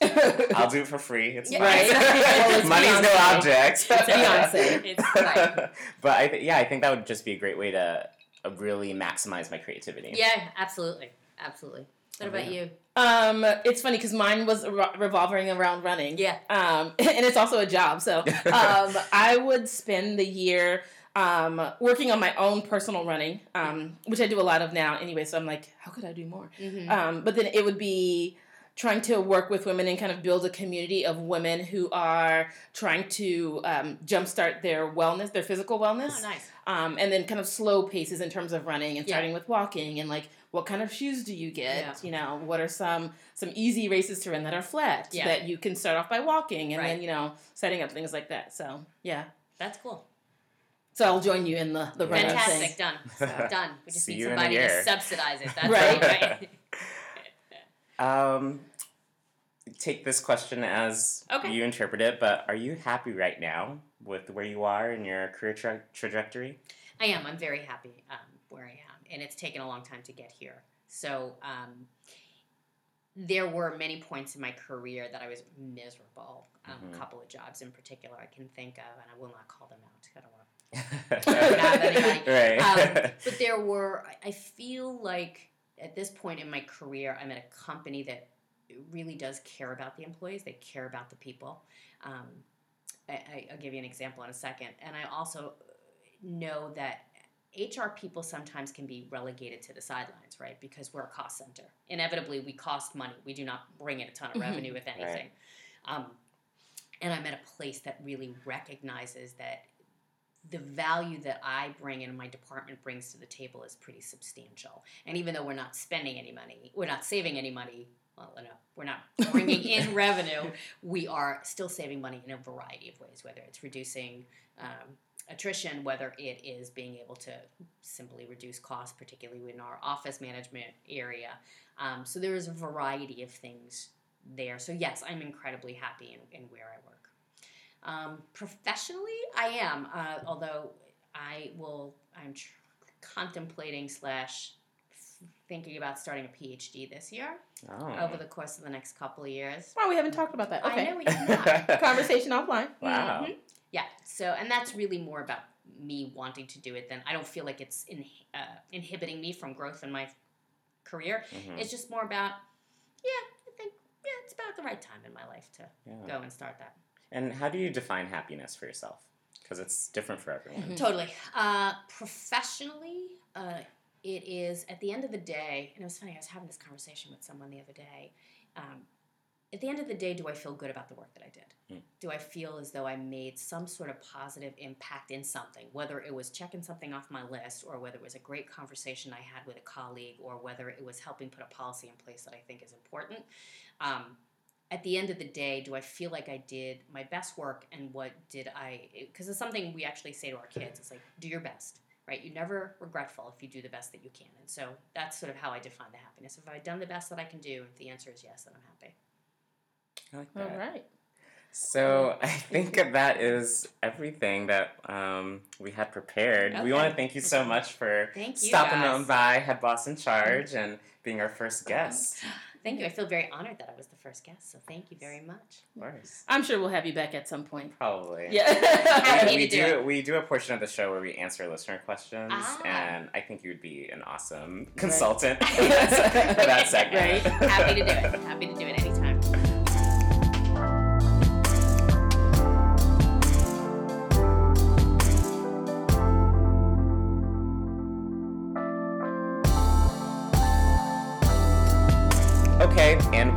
I'll do it for free. It's Yeah. fine. Right. Well, it's Money's no object. It's Beyonce. It's right. but I th- yeah, I think that would just be a great way to uh, really maximize my creativity. yeah, absolutely, absolutely. What about you? um, it's funny because mine was re- revolving around running. Yeah. Um, and it's also a job. So um, I would spend the year um, working on my own personal running, um, which I do a lot of now anyway. So I'm like, how could I do more? Mm-hmm. Um, but then it would be trying to work with women and kind of build a community of women who are trying to um, jumpstart their wellness, their physical wellness. oh, nice. um, and then kind of slow paces in terms of running and Yeah. starting with walking and like what kind of shoes do you get Yeah. you know what are some some easy races to run that are flat Yeah. that you can start off by walking and Right. then you know setting up things like that so yeah That's cool. so I'll join you in the the running Fantastic. thing Done. Done. We just See need you in a somebody to subsidize it. That's Right. right. Um, take this question as Okay. you interpret it, but are you happy right now with where you are in your career tra- trajectory? I am. I'm very happy um, where I am, and it's taken a long time to get here. So um, there were many points in my career that I was miserable. Um, Mhm. A couple of jobs in particular I can think of, and I will not call them out. I don't want right. um, but there were i feel like at this point in my career i'm at a company that really does care about the employees. They care about the people. Um, I, I, i'll give you an example in a second. And i also know that hr people sometimes can be relegated to the sidelines right? Because we're a cost center. Inevitably we cost money. We do not bring in a ton of Mhm. revenue if anything. Um, and i'm at a place that really recognizes that the value that I bring and my department brings to the table is pretty substantial. And even though we're not spending any money, we're not saving any money, well, no, we're not bringing in revenue. We are still saving money in a variety of ways, whether it's reducing um, attrition, whether it is being able to simply reduce costs, particularly in our office management area. Um, so there is a variety of things there. So yes, I'm incredibly happy in, in where I work. Um, professionally, I am, uh, although I will. I'm tr- contemplating slash thinking about starting a PhD this year Oh. over the course of the next couple of years. Oh, we haven't talked about that. I Okay. know we have not. Conversation offline. Wow. Mhm. Yeah. So, and that's really more about me wanting to do it than I don't feel like it's in, uh, inhibiting me from growth in my career. Mhm. It's just more about, yeah, I think, yeah, it's about the right time in my life to Yeah. go and start that. And how do you define happiness for yourself? Because it's different for everyone. Mhm. Totally. Uh, professionally, uh, it is at the end of the day, and it was funny, I was having this conversation with someone the other day. Um, at the end of the day, do I feel good about the work that I did? Mm. Do I feel as though I made some sort of positive impact in something, whether it was checking something off my list, or whether it was a great conversation I had with a colleague, or whether it was helping put a policy in place that I think is important? Um, at the end of the day, do I feel like I did my best work and what did I? Because it's something we actually say to our kids. It's like, do your best, right? You're never regretful if you do the best that you can. And so that's sort of how I define the happiness. If I've done the best that I can do, if the answer is yes, then I'm happy. I like that. right. So I think that is everything that um, we had prepared. We want to thank you so much for Thank you. stopping guys. on by Head Boss in Charge and being our first guest. Thank you. I feel very honored that I was the first guest. So thank you very much. Of course. I'm sure we'll have you back at some point. Probably. Yeah. Happy we to do do we do a portion of the show where we answer listener questions, Ah. and I think you would be an awesome consultant for that for that segment. Right. Happy to do it. Happy to do it anytime.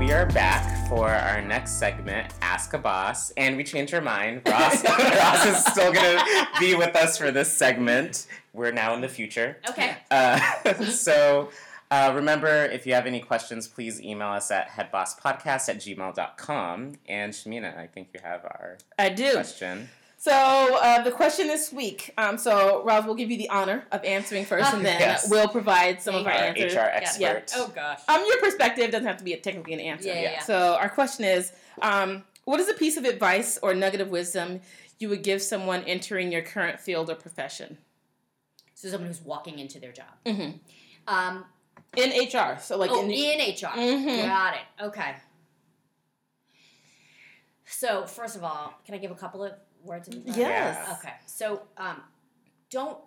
We are back for our next segment, Ask a Boss, and we changed our mind. Ross, Ross is still gonna be with us for this segment. We're now in the future. Okay. Uh, so uh, remember, if you have any questions, please email us at headbosspodcast at gmail.com. And Shamina, I think you have our I do. question. So uh, the question this week. Um, so Roz will give you the honor of answering first, and then Yes. we'll provide some of our Our answers. HR expert. Oh gosh. Um, your perspective doesn't have to be a, technically an answer. Yeah, yeah, yeah. So our question is, um, what is a piece of advice or nugget of wisdom you would give someone entering your current field or profession? So someone who's walking into their job. Mm-hmm. Um, In HR, so like oh, in, in HR. Mhm. Got it. Okay. So first of all, can I give a couple of words of advice? Yes. Okay. So um, don't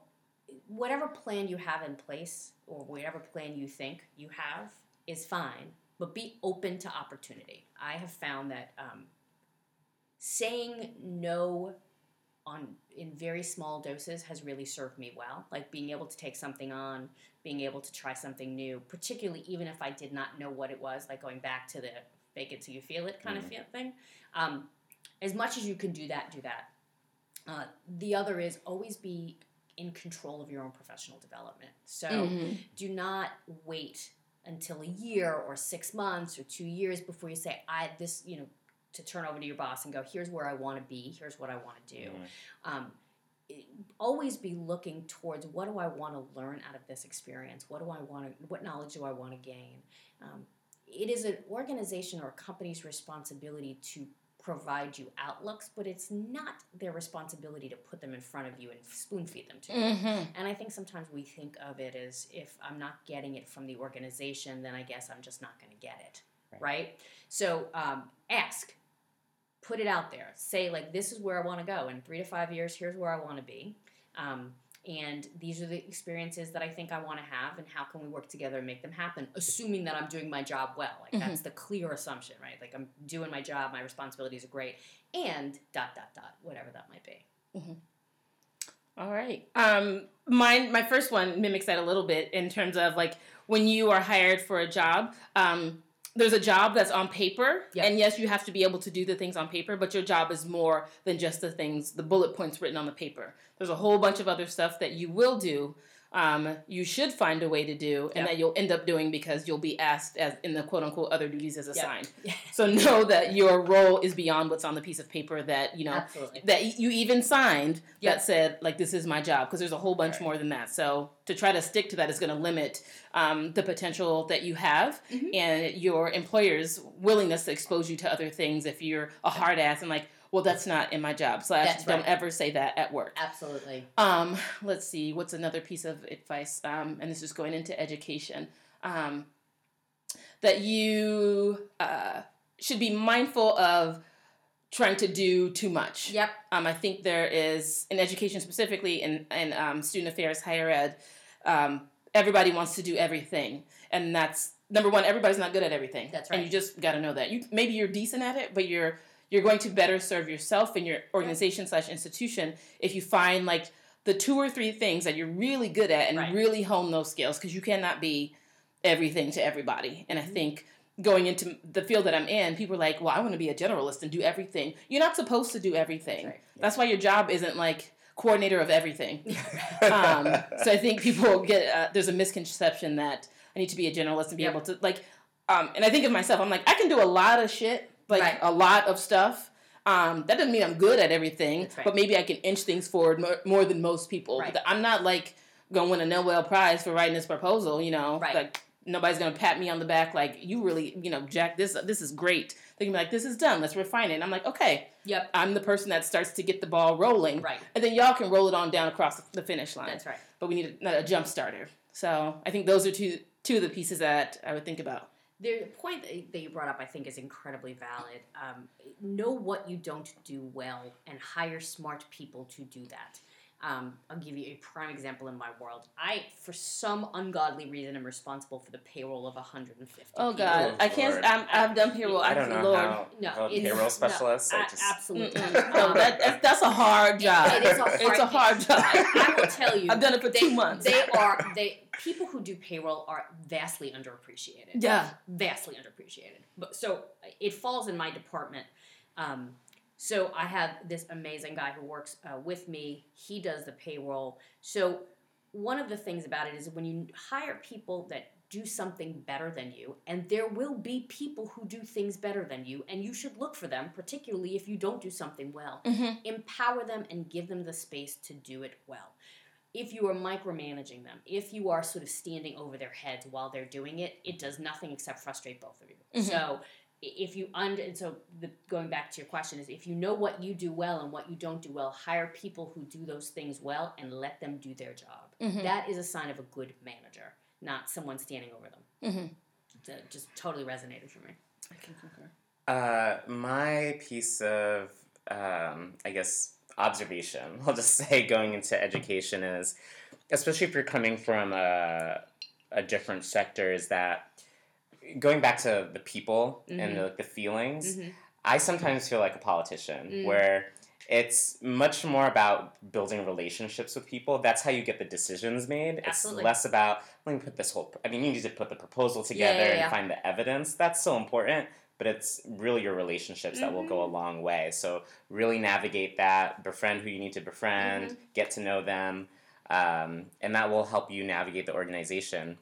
whatever plan you have in place or whatever plan you think you have is fine, but be open to opportunity. I have found that um, saying no on in very small doses has really served me well. Like being able to take something on, being able to try something new, particularly even if I did not know what it was, like going back to the fake it till you feel it kind of Mhm. feel thing. Um, as much as you can do that, do that. Uh, the other is always be in control of your own professional development. So Mhm. do not wait until a year or six months or two years before you say, I this, you know, to turn over to your boss and go, here's where I want to be, here's what I want to do. Mhm. Um, always be looking towards what do I want to learn out of this experience? What do I want to, what knowledge do I want to gain? Um, it is an organization or a company's responsibility to provide you outlooks, but it's not their responsibility to put them in front of you and spoon feed them to you. Mhm. And I think sometimes we think of it as if I'm not getting it from the organization, then I guess I'm just not going to get it, Right. right? So um, ask, put it out there. Say like, this is where I want to go in three to five years. Here's where I want to be, um, and these are the experiences that I think I want to have, and how can we work together and make them happen? Assuming that I'm doing my job well, like Mhm. that's the clear assumption, right? Like I'm doing my job, my responsibilities are great, and dot dot dot, whatever that might be. All right. Um, mine, my first one mimics that a little bit in terms of like when you are hired for a job. Um, there's a job that's on paper, Yeah. and yes, you have to be able to do the things on paper, but your job is more than just the things, the bullet points written on the paper. There's a whole bunch of other stuff that you will do um, you should find a way to do, and Yep. that you'll end up doing because you'll be asked as in the quote unquote other duties as assigned. Yeah. So know that your role is beyond what's on the piece of paper that you know Absolutely. that you even signed Yep. that said like this is my job because there's a whole bunch Right. more than that. So to try to stick to that is going to limit um, the potential that you have Mhm. and your employer's willingness to expose you to other things if you're a hard ass and like well that's not in my job slash That's don't right. ever say that at work. Absolutely. Um, let's see, what's another piece of advice? Um, and this is going into education. Um, that you uh, should be mindful of trying to do too much. Yep. Um, I think there is in education specifically in in um, student affairs, higher ed. Um, everybody wants to do everything, and that's number one. Everybody's not good at everything. That's right. And you just got to know that. You maybe you're decent at it, but you're you're going to better serve yourself and your organization slash institution if you find like the two or three things that you're really good at and Right. really hone those skills because you cannot be everything to everybody. And I Mhm. think going into the field that I'm in, people are like, well, I want to be a generalist and do everything. You're not supposed to do everything. That's right. That's why your job isn't like coordinator of everything. um, so I think people get uh, there's a misconception that I need to be a generalist and be Yep. able to like, um, and I think of myself, I'm like I can do a lot of shit, like Right. a lot of stuff. Um, that doesn't mean I'm good at everything, right. but maybe I can inch things forward more, more than most people. Right. I'm not like gonna win a Nobel Prize for writing this proposal, you know, Right. like nobody's gonna pat me on the back like you really, you know, Jack, this this is great. They can be like, this is done. Let's refine it. And I'm like, okay, Yep. I'm the person that starts to get the ball rolling, Right. and then y'all can roll it on down across the finish line. That's right. But we need a, a jump starter. So I think those are two two of the pieces that I would think about. The point that you brought up, I think, is incredibly valid. Um, know what you don't do well and hire smart people to do that. Um, I'll give you a prime example in my world. I, for some ungodly reason, am responsible for the payroll of 150 Oh people. God, I can't. I'm, I've done payroll. I don't know Lord. how. No, how it's- payroll no, specialists. Just, absolutely. No, that, that's, that's a hard job. It is a hard- it's a hard job. I will tell you. I've done it for they, two months. They are they people who do payroll are vastly underappreciated. yeah. vastly underappreciated. But so it falls in my department. Um, so I have this amazing guy who works uh, with me. He does the payroll. So one of the things about it is when you hire people that do something better than you, and there will be people who do things better than you, and you should look for them, particularly if you don't do something well. Mm-hmm. Empower them and give them the space to do it well. If you are micromanaging them, if you are sort of standing over their heads while they're doing it, it does nothing except frustrate both of you. Mhm. So if you under and so the, going back to your question is if you know what you do well and what you don't do well, hire people who do those things well and let them do their job. Mhm. That is a sign of a good manager, not someone standing over them. Mm-hmm. It just totally resonated for me. I can concur. Uh, my piece of, um, I guess, observation, I'll just say, going into education is, especially if you're coming from a, a different sector, is that going back to the people and Mhm. the, like, the feelings, Mhm. I sometimes feel like a politician Mm. where it's much more about building relationships with people. That's how you get the decisions made. Absolutely. It's less about let me put this whole. I mean, you need to put the proposal together yeah, yeah. and find the evidence. That's so important. But it's really your relationships that will go a Mm-hmm. long way. So really navigate that. Befriend who you need to befriend. Mm-hmm. Get to know them, um, and that will help you navigate the organization.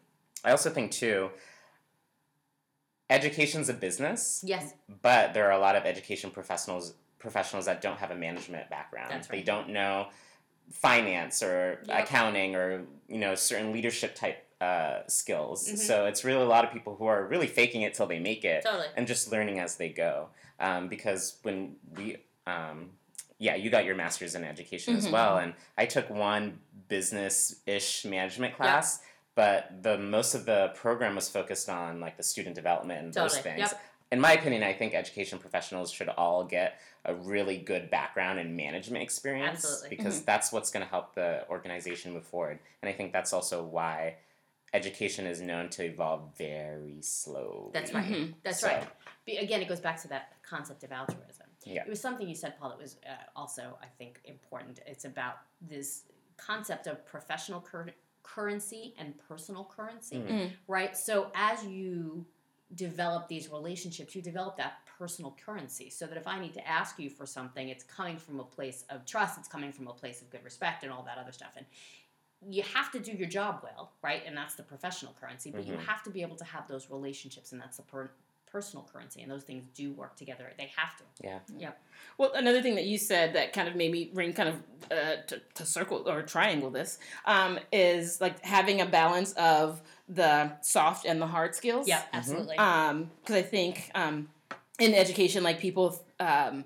I also think too. Education's a business Yes. but there are a lot of education professionals professionals that don't have a management background. That's They don't know finance or Yep. accounting or you know certain leadership type uh, skills. Mhm. So it's really a lot of people who are really faking it till they make it Totally. and just learning as they go. Um, because when we um, yeah, you got your master's in education as Mhm. well, and I took one business ish management class. But the most of the program was focused on like the student development and those things Yep. in my opinion, I think education professionals should all get a really good background in management experience Absolutely. because that's what's going to help the organization move forward. And I think that's also why education is known to evolve very slowly. That's right. Mhm. That's So- right. Be, again, it goes back to that concept of altruism. Yeah. It was something you said, Paul, that was uh, also, I think, important. It's about this concept of professional cur- currency and personal currency, Mhm. Mm. right? So as you develop these relationships, you develop that personal currency so that if I need to ask you for something, it's coming from a place of trust, it's coming from a place of good respect and all that other stuff. And you have to do your job well, right? And that's the professional currency. But you Mhm. have to be able to have those relationships, and that's the per- personal currency. And those things do work together. They have to. Yeah. Yep. Well, another thing that you said that kind of made me ring kind of uh, to, to circle or triangle this um, is like having a balance of the soft and the hard skills. Yeah, absolutely. Um, because I think um, in education, like people, um,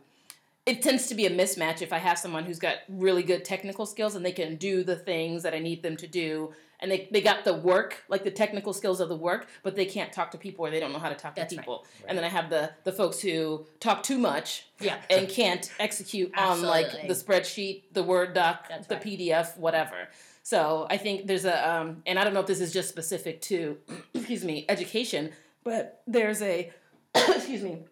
it tends to be a mismatch if I have someone who's got really good technical skills and they can do the things that I need them to do. And they, they got the work, like the technical skills of the work, but they can't talk to people or they don't know how to talk That's to right. people. And then I have the, the folks who talk too much yeah. and can't execute on like the spreadsheet, the Word doc, That's the right. PDF, whatever. So I think there's a, um, and I don't know if this is just specific to, excuse me, education, but there's a, excuse me,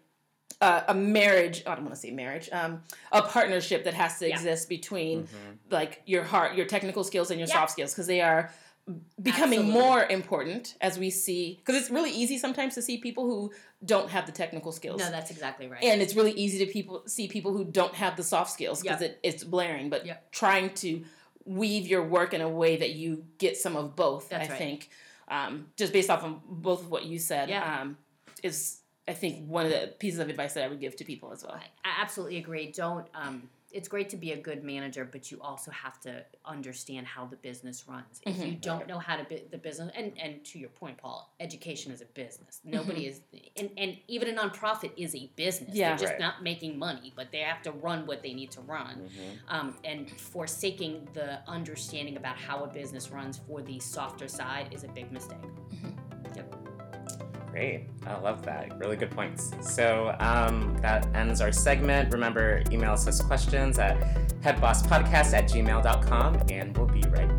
uh, a marriage. I don't want to say marriage. Um, a partnership that has to Yeah. exist between Mhm. like your heart, your technical skills, and your Yeah. soft skills because they are becoming Absolutely. more important as we see. Because it's really easy sometimes to see people who don't have the technical skills. No, that's exactly right. And it's really easy to people see people who don't have the soft skills because Yep. it, it's blaring. But Yep. trying to weave your work in a way that you get some of both, That's I right. think, um, just based off of both of what you said, Yeah. um, is I think one of the pieces of advice that I would give to people as well. I I absolutely agree. Don't. Um, it's great to be a good manager, but you also have to understand how the business runs. If you don't know how to be the business, and and to your point, Paul, education is a business. Nobody is, and, and even a nonprofit is a business. Yeah. They're just Right. not making money, but they have to run what they need to run. Mhm. Um, and forsaking the understanding about how a business runs for the softer side is a big mistake. Great. I love that. Really good points. So um, that ends our segment. Remember, email us us questions at headbosspodcast at gmail.com, and we'll be right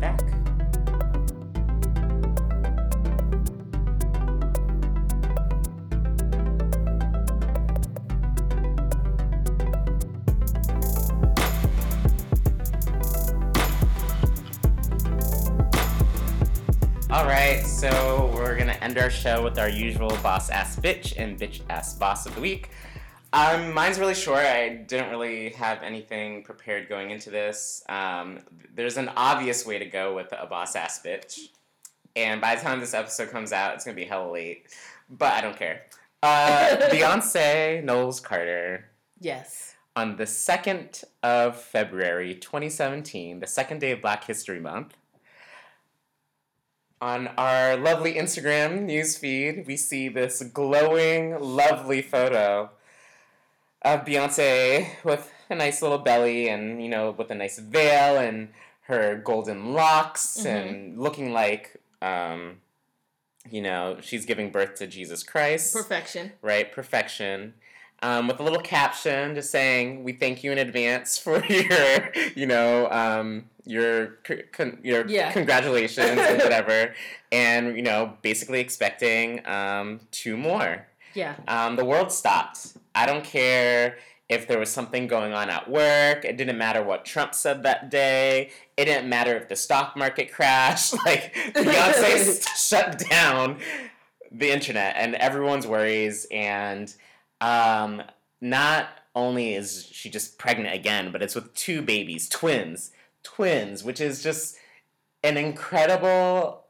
our show with our usual boss ass bitch and bitch ass boss of the week. Um, mine's really short. I didn't really have anything prepared going into this. Um, there's an obvious way to go with a boss ass bitch, and by the time this episode comes out, it's gonna be hella late. But I don't care. Uh, Beyonce Knowles Carter Yes. on the 2nd of February 2017, the second day of Black History Month, on our lovely Instagram news feed, we see this glowing, lovely photo of Beyonce with a nice little belly and, you know, with a nice veil and her golden locks Mhm. and looking like, um, you know, she's giving birth to Jesus Christ Perfection. right? Perfection. Um, with a little caption just saying, "We thank you in advance for your, you know, um, your con- your Yeah. congratulations and whatever," and you know, basically expecting um, two more. Yeah. Um, the world stopped. I don't care if there was something going on at work. It didn't matter what Trump said that day. It didn't matter if the stock market crashed. Like Beyonce shut down the internet and everyone's worries. And um, not only is she just pregnant again, but it's with two babies, twins, twins, which is just an incredible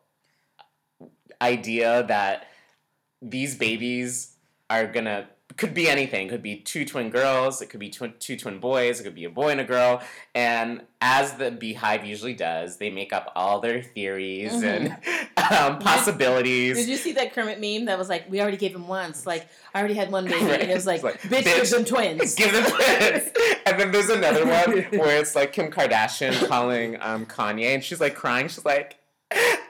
idea that these babies are gonna could be anything. It could be two twin girls it could be tw- two twin boys it could be a boy and a girl. And as the Beyhive usually does they make up all their theories and um, possibilities. Did you see that Kermit meme that was like, "We already gave him once. Like, I already had one baby," and it was like, like, "Bitch, bitch, give them twins." give them twins. And then there's another one where it's like kim kardashian calling um, kanye and she's like crying. She's like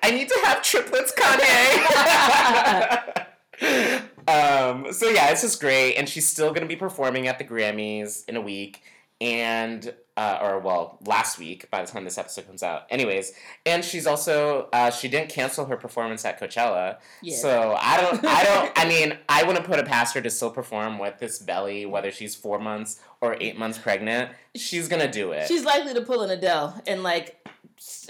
i need to have triplets kanye um, so yeah, it's just great, and she's still gonna be performing at the Grammys in a week, and uh, or well, last week by the time this episode comes out. Anyways, and she's also uh, she didn't cancel her performance at Coachella, Yeah. so I don't, I don't, I mean, I wouldn't put it past her to still perform with this belly, whether she's four months or eight months pregnant. She's gonna do it. She's likely to pull an Adele and like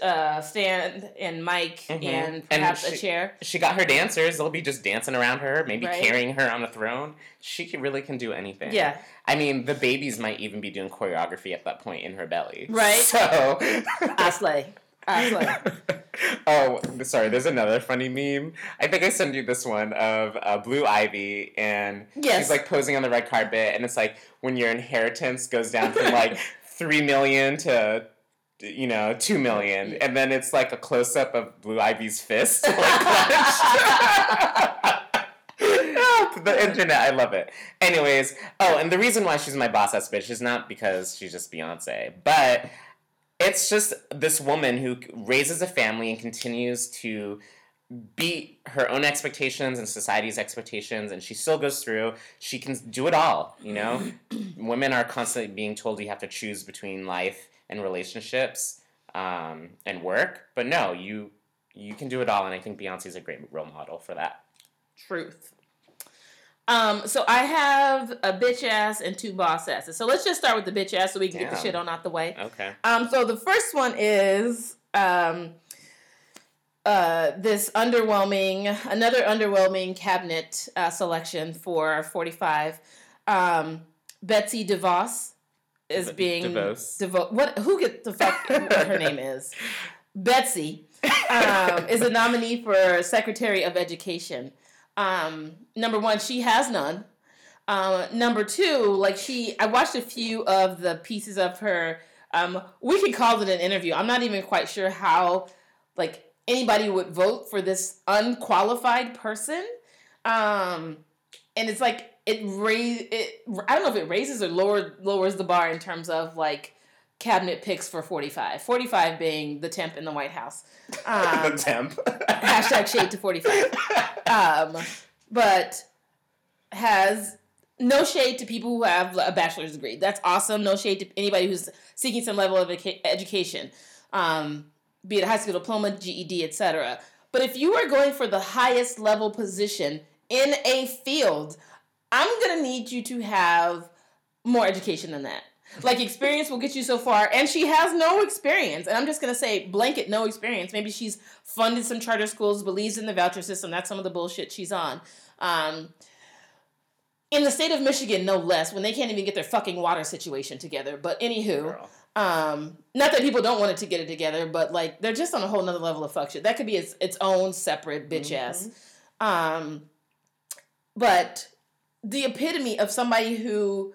uh, stand and mic Mhm. and And perhaps she- a chair. she got her dancers; they'll be just dancing around her, maybe Right. carrying her on the throne. She can, really can do anything. Yeah. I mean, the babies might even be doing choreography at that point in her belly. Right. So, I slay. oh, sorry. There's another funny meme. I think I sent you this one of uh, Blue Ivy, and Yes. she's like posing on the red carpet, and it's like when your inheritance goes down from like three million to you know two million, and then it's like a close up of Blue Ivy's fist. Like, the internet, I love it. Anyways, oh, and the reason why she's my boss ass bitch is not because she's just Beyonce, but it's just this woman who raises a family and continues to beat her own expectations and society's expectations and she still goes through. She can do it all you know? Women are constantly being told you have to choose between life and relationships um, and work but no you you can do it all and i think beyonce's a great role model for that. Truth. Um, so I have a bitch ass and two boss asses. So let's just start with the bitch ass so we can get the shit on out the way. okay Um, so the first one is um, uh, this underwhelming, another underwhelming cabinet uh, selection for 45. Um, Betsy DeVos is De- being DeVos. Devo- what? Who get the fuck what her name is? Betsy um, is a nominee for Secretary of Education. Um, number one, she has none. Um, number two, like she, I watched a few of the pieces of her. Um, we could call it an interview. I'm not even quite sure how, like anybody would vote for this unqualified person. Um, and it's like it raise it. I don't know if it raises or lower lowers the bar in terms of like cabinet picks for 45. 45 being the temp in the White House. Um, the temp. hashtag shade to 45 um, but has no shade to people who have a bachelor's degree. That's awesome. No shade to anybody who's seeking some level of education. Um, be it a high school diploma ged etc but if you are going for the highest level position in a field i'm going to need you to have more education than that like experience will get you so far. And she has no experience. And i'm just going to say blanket no experience. Maybe she's funded some charter schools believes in the voucher system. That's some of the bullshit she's on. Um, in the state of michigan no less when they can't even get their fucking water situation together. But anywho um, not that people don't want it to get it together but like they're just on a whole nother level of fuck shit. That could be its, its own separate bitch ass. Um, but the epitome of somebody who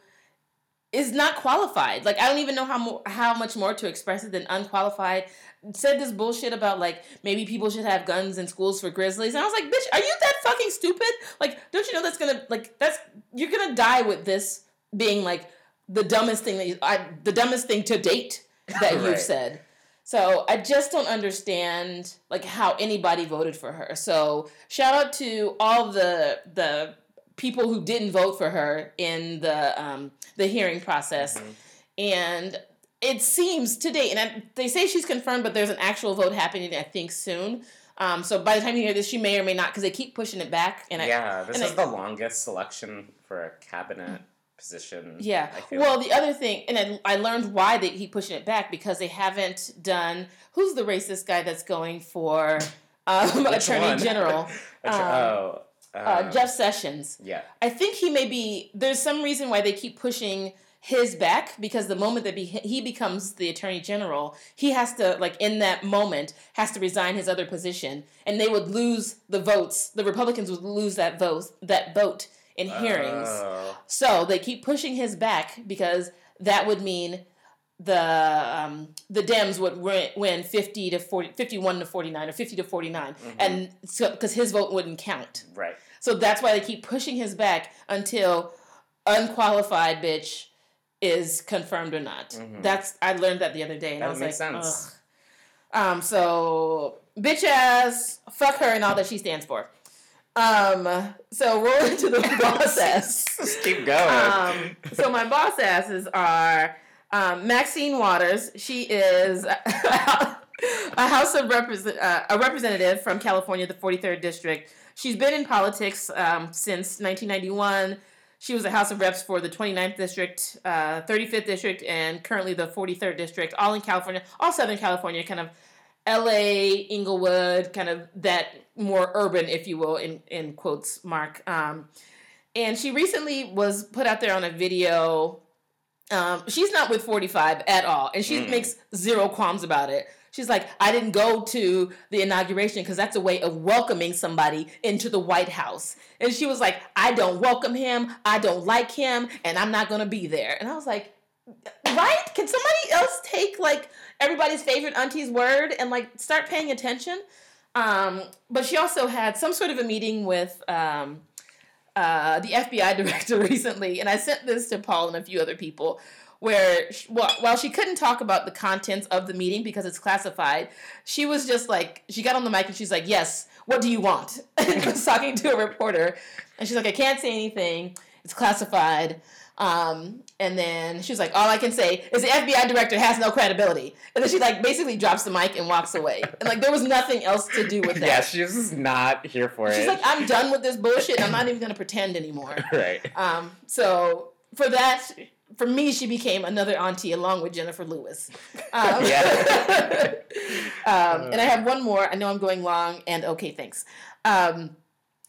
is not qualified. Like I don't even know how mo- how much more to express it than unqualified. Said this bullshit about like maybe people should have guns in schools for grizzlies, and I was like, bitch, are you that fucking stupid? Like, don't you know that's gonna like that's you're gonna die with this being like the dumbest thing that you, I, the dumbest thing to date that you've said. So I just don't understand like how anybody voted for her. So shout out to all the the people who didn't vote for her in the um, the hearing process, and it seems to date, and I, they say she's confirmed, but there's an actual vote happening, I think, soon. Um, so by the time you hear this, she may or may not, because they keep pushing it back. And I, yeah, this and is I- the longest selection for a cabinet position. Yeah. Well, like. the other thing, and I, I learned why they keep pushing it back because they haven't done. Who's the racist guy that's going for um, attorney general? Attor- um, oh, Uh, um, Jeff Sessions. Yeah. I think he may be. There's some reason why they keep pushing his back because the moment that he becomes the attorney general, he has to like in that moment has to resign his other position, and they would lose the votes. The Republicans would lose that vote that vote in hearings. Oh. So they keep pushing his back because that would mean the um, the Dems would win, win 50 to 40, 51 to 49 or 50 to 49 and so because his vote wouldn't count. Right. So that's why they keep pushing his back until unqualified bitch is confirmed or not. That's I learned that the other day and I Mm-hmm. That was makes like, sense. Ugh. Um, so bitch ass, fuck her and all that she stands for. Um, so roll into the boss ass. Just keep going. Um, so my boss asses are um, Maxine Waters. She is a House of Represent uh, a representative from California, the 43rd district. She's been in politics um, since 1991. She was a House of Reps for the 29th district, uh, 35th district, and currently the 43rd district, all in California, all Southern California, kind of LA, Inglewood, kind of that more urban, if you will, in, in quotes, Mark. Um, and she recently was put out there on a video. Um, she's not with 45 at all, and she makes zero qualms about it. She's like, I didn't go to the inauguration because that's a way of welcoming somebody into the White House. And she was like, I don't welcome him, I don't like him, and I'm not gonna be there. And I was like, right? Can somebody else take like everybody's favorite auntie's word and like start paying attention? Um, but she also had some sort of a meeting with um, uh, the FBI director recently, and I sent this to Paul and a few other people where she, well, while she couldn't talk about the contents of the meeting because it's classified, she was just like she got on the mic and she's like, "Yes, what do you want?" and was talking to a reporter, and she's like, "I can't say anything. It's classified." Um, and then she was like, "All I can say is the FBI director has no credibility." And then she like basically drops the mic and walks away. And like there was nothing else to do with that. Yeah, she was just not here for She's it. She's like, "I'm done with this bullshit. I'm not even gonna pretend anymore." right. Um, so for that, for me, she became another auntie along with Jennifer Lewis. Um, Yeah. um, and I have one more. I know I'm going long, and okay, thanks. Um,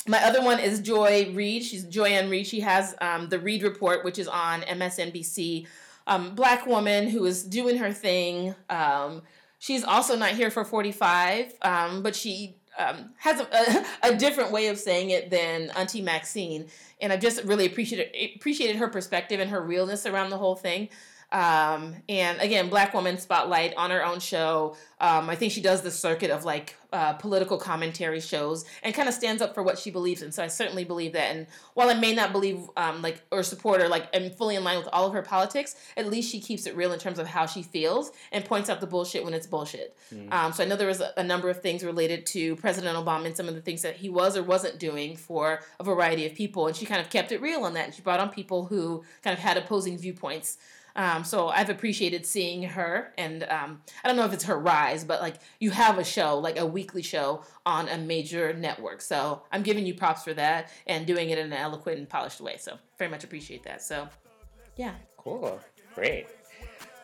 my other one is Joy Reid. She's Joy Joy-Ann Reid. She has um, the Reid Report, which is on MSNBC. Um, black woman who is doing her thing. Um, she's also not here for 45, um, but she um, has a, a, a different way of saying it than Auntie Maxine. And I've just really appreciated appreciated her perspective and her realness around the whole thing. Um, and again, black woman spotlight on her own show. Um, I think she does the circuit of like uh, political commentary shows and kind of stands up for what she believes in. So I certainly believe that. And while I may not believe um, like or support her like am fully in line with all of her politics, at least she keeps it real in terms of how she feels and points out the bullshit when it's bullshit. Um, so I know there was a, a number of things related to President Obama and some of the things that he was or wasn't doing for a variety of people, and she kind of kept it real on that. And she brought on people who kind of had opposing viewpoints. Um, so I've appreciated seeing her, and um, I don't know if it's her rise, but like you have a show, like a weekly show on a major network. So I'm giving you props for that and doing it in an eloquent and polished way. So very much appreciate that. So yeah, Cool. Great.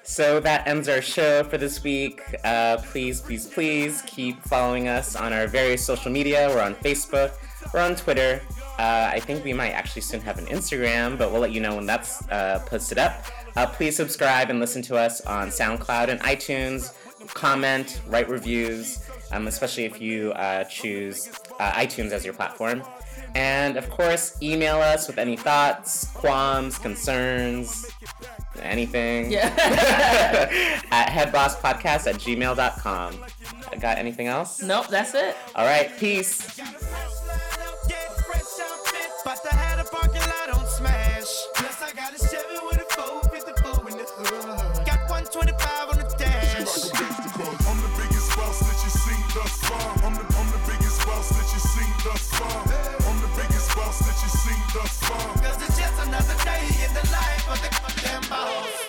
So that ends our show for this week. Uh, please, please, please keep following us on our various social media. We're on Facebook, we're on Twitter. Uh, I think we might actually soon have an Instagram, but we'll let you know when that's uh, posted up. Uh, please subscribe and listen to us on SoundCloud and iTunes. Comment, write reviews, um, especially if you uh, choose uh, iTunes as your platform. And of course, email us with any thoughts, qualms, concerns, anything. Yeah. at headbosspodcast at gmail.com. Got anything else? Nope, that's it. All right, peace. Plus I got a 25 on the dash. I'm the biggest boss that you seen thus far. I'm the, I'm the biggest boss that you seen thus far. I'm the biggest boss that you seen thus far. Cause it's just another day in the life of the damn boss.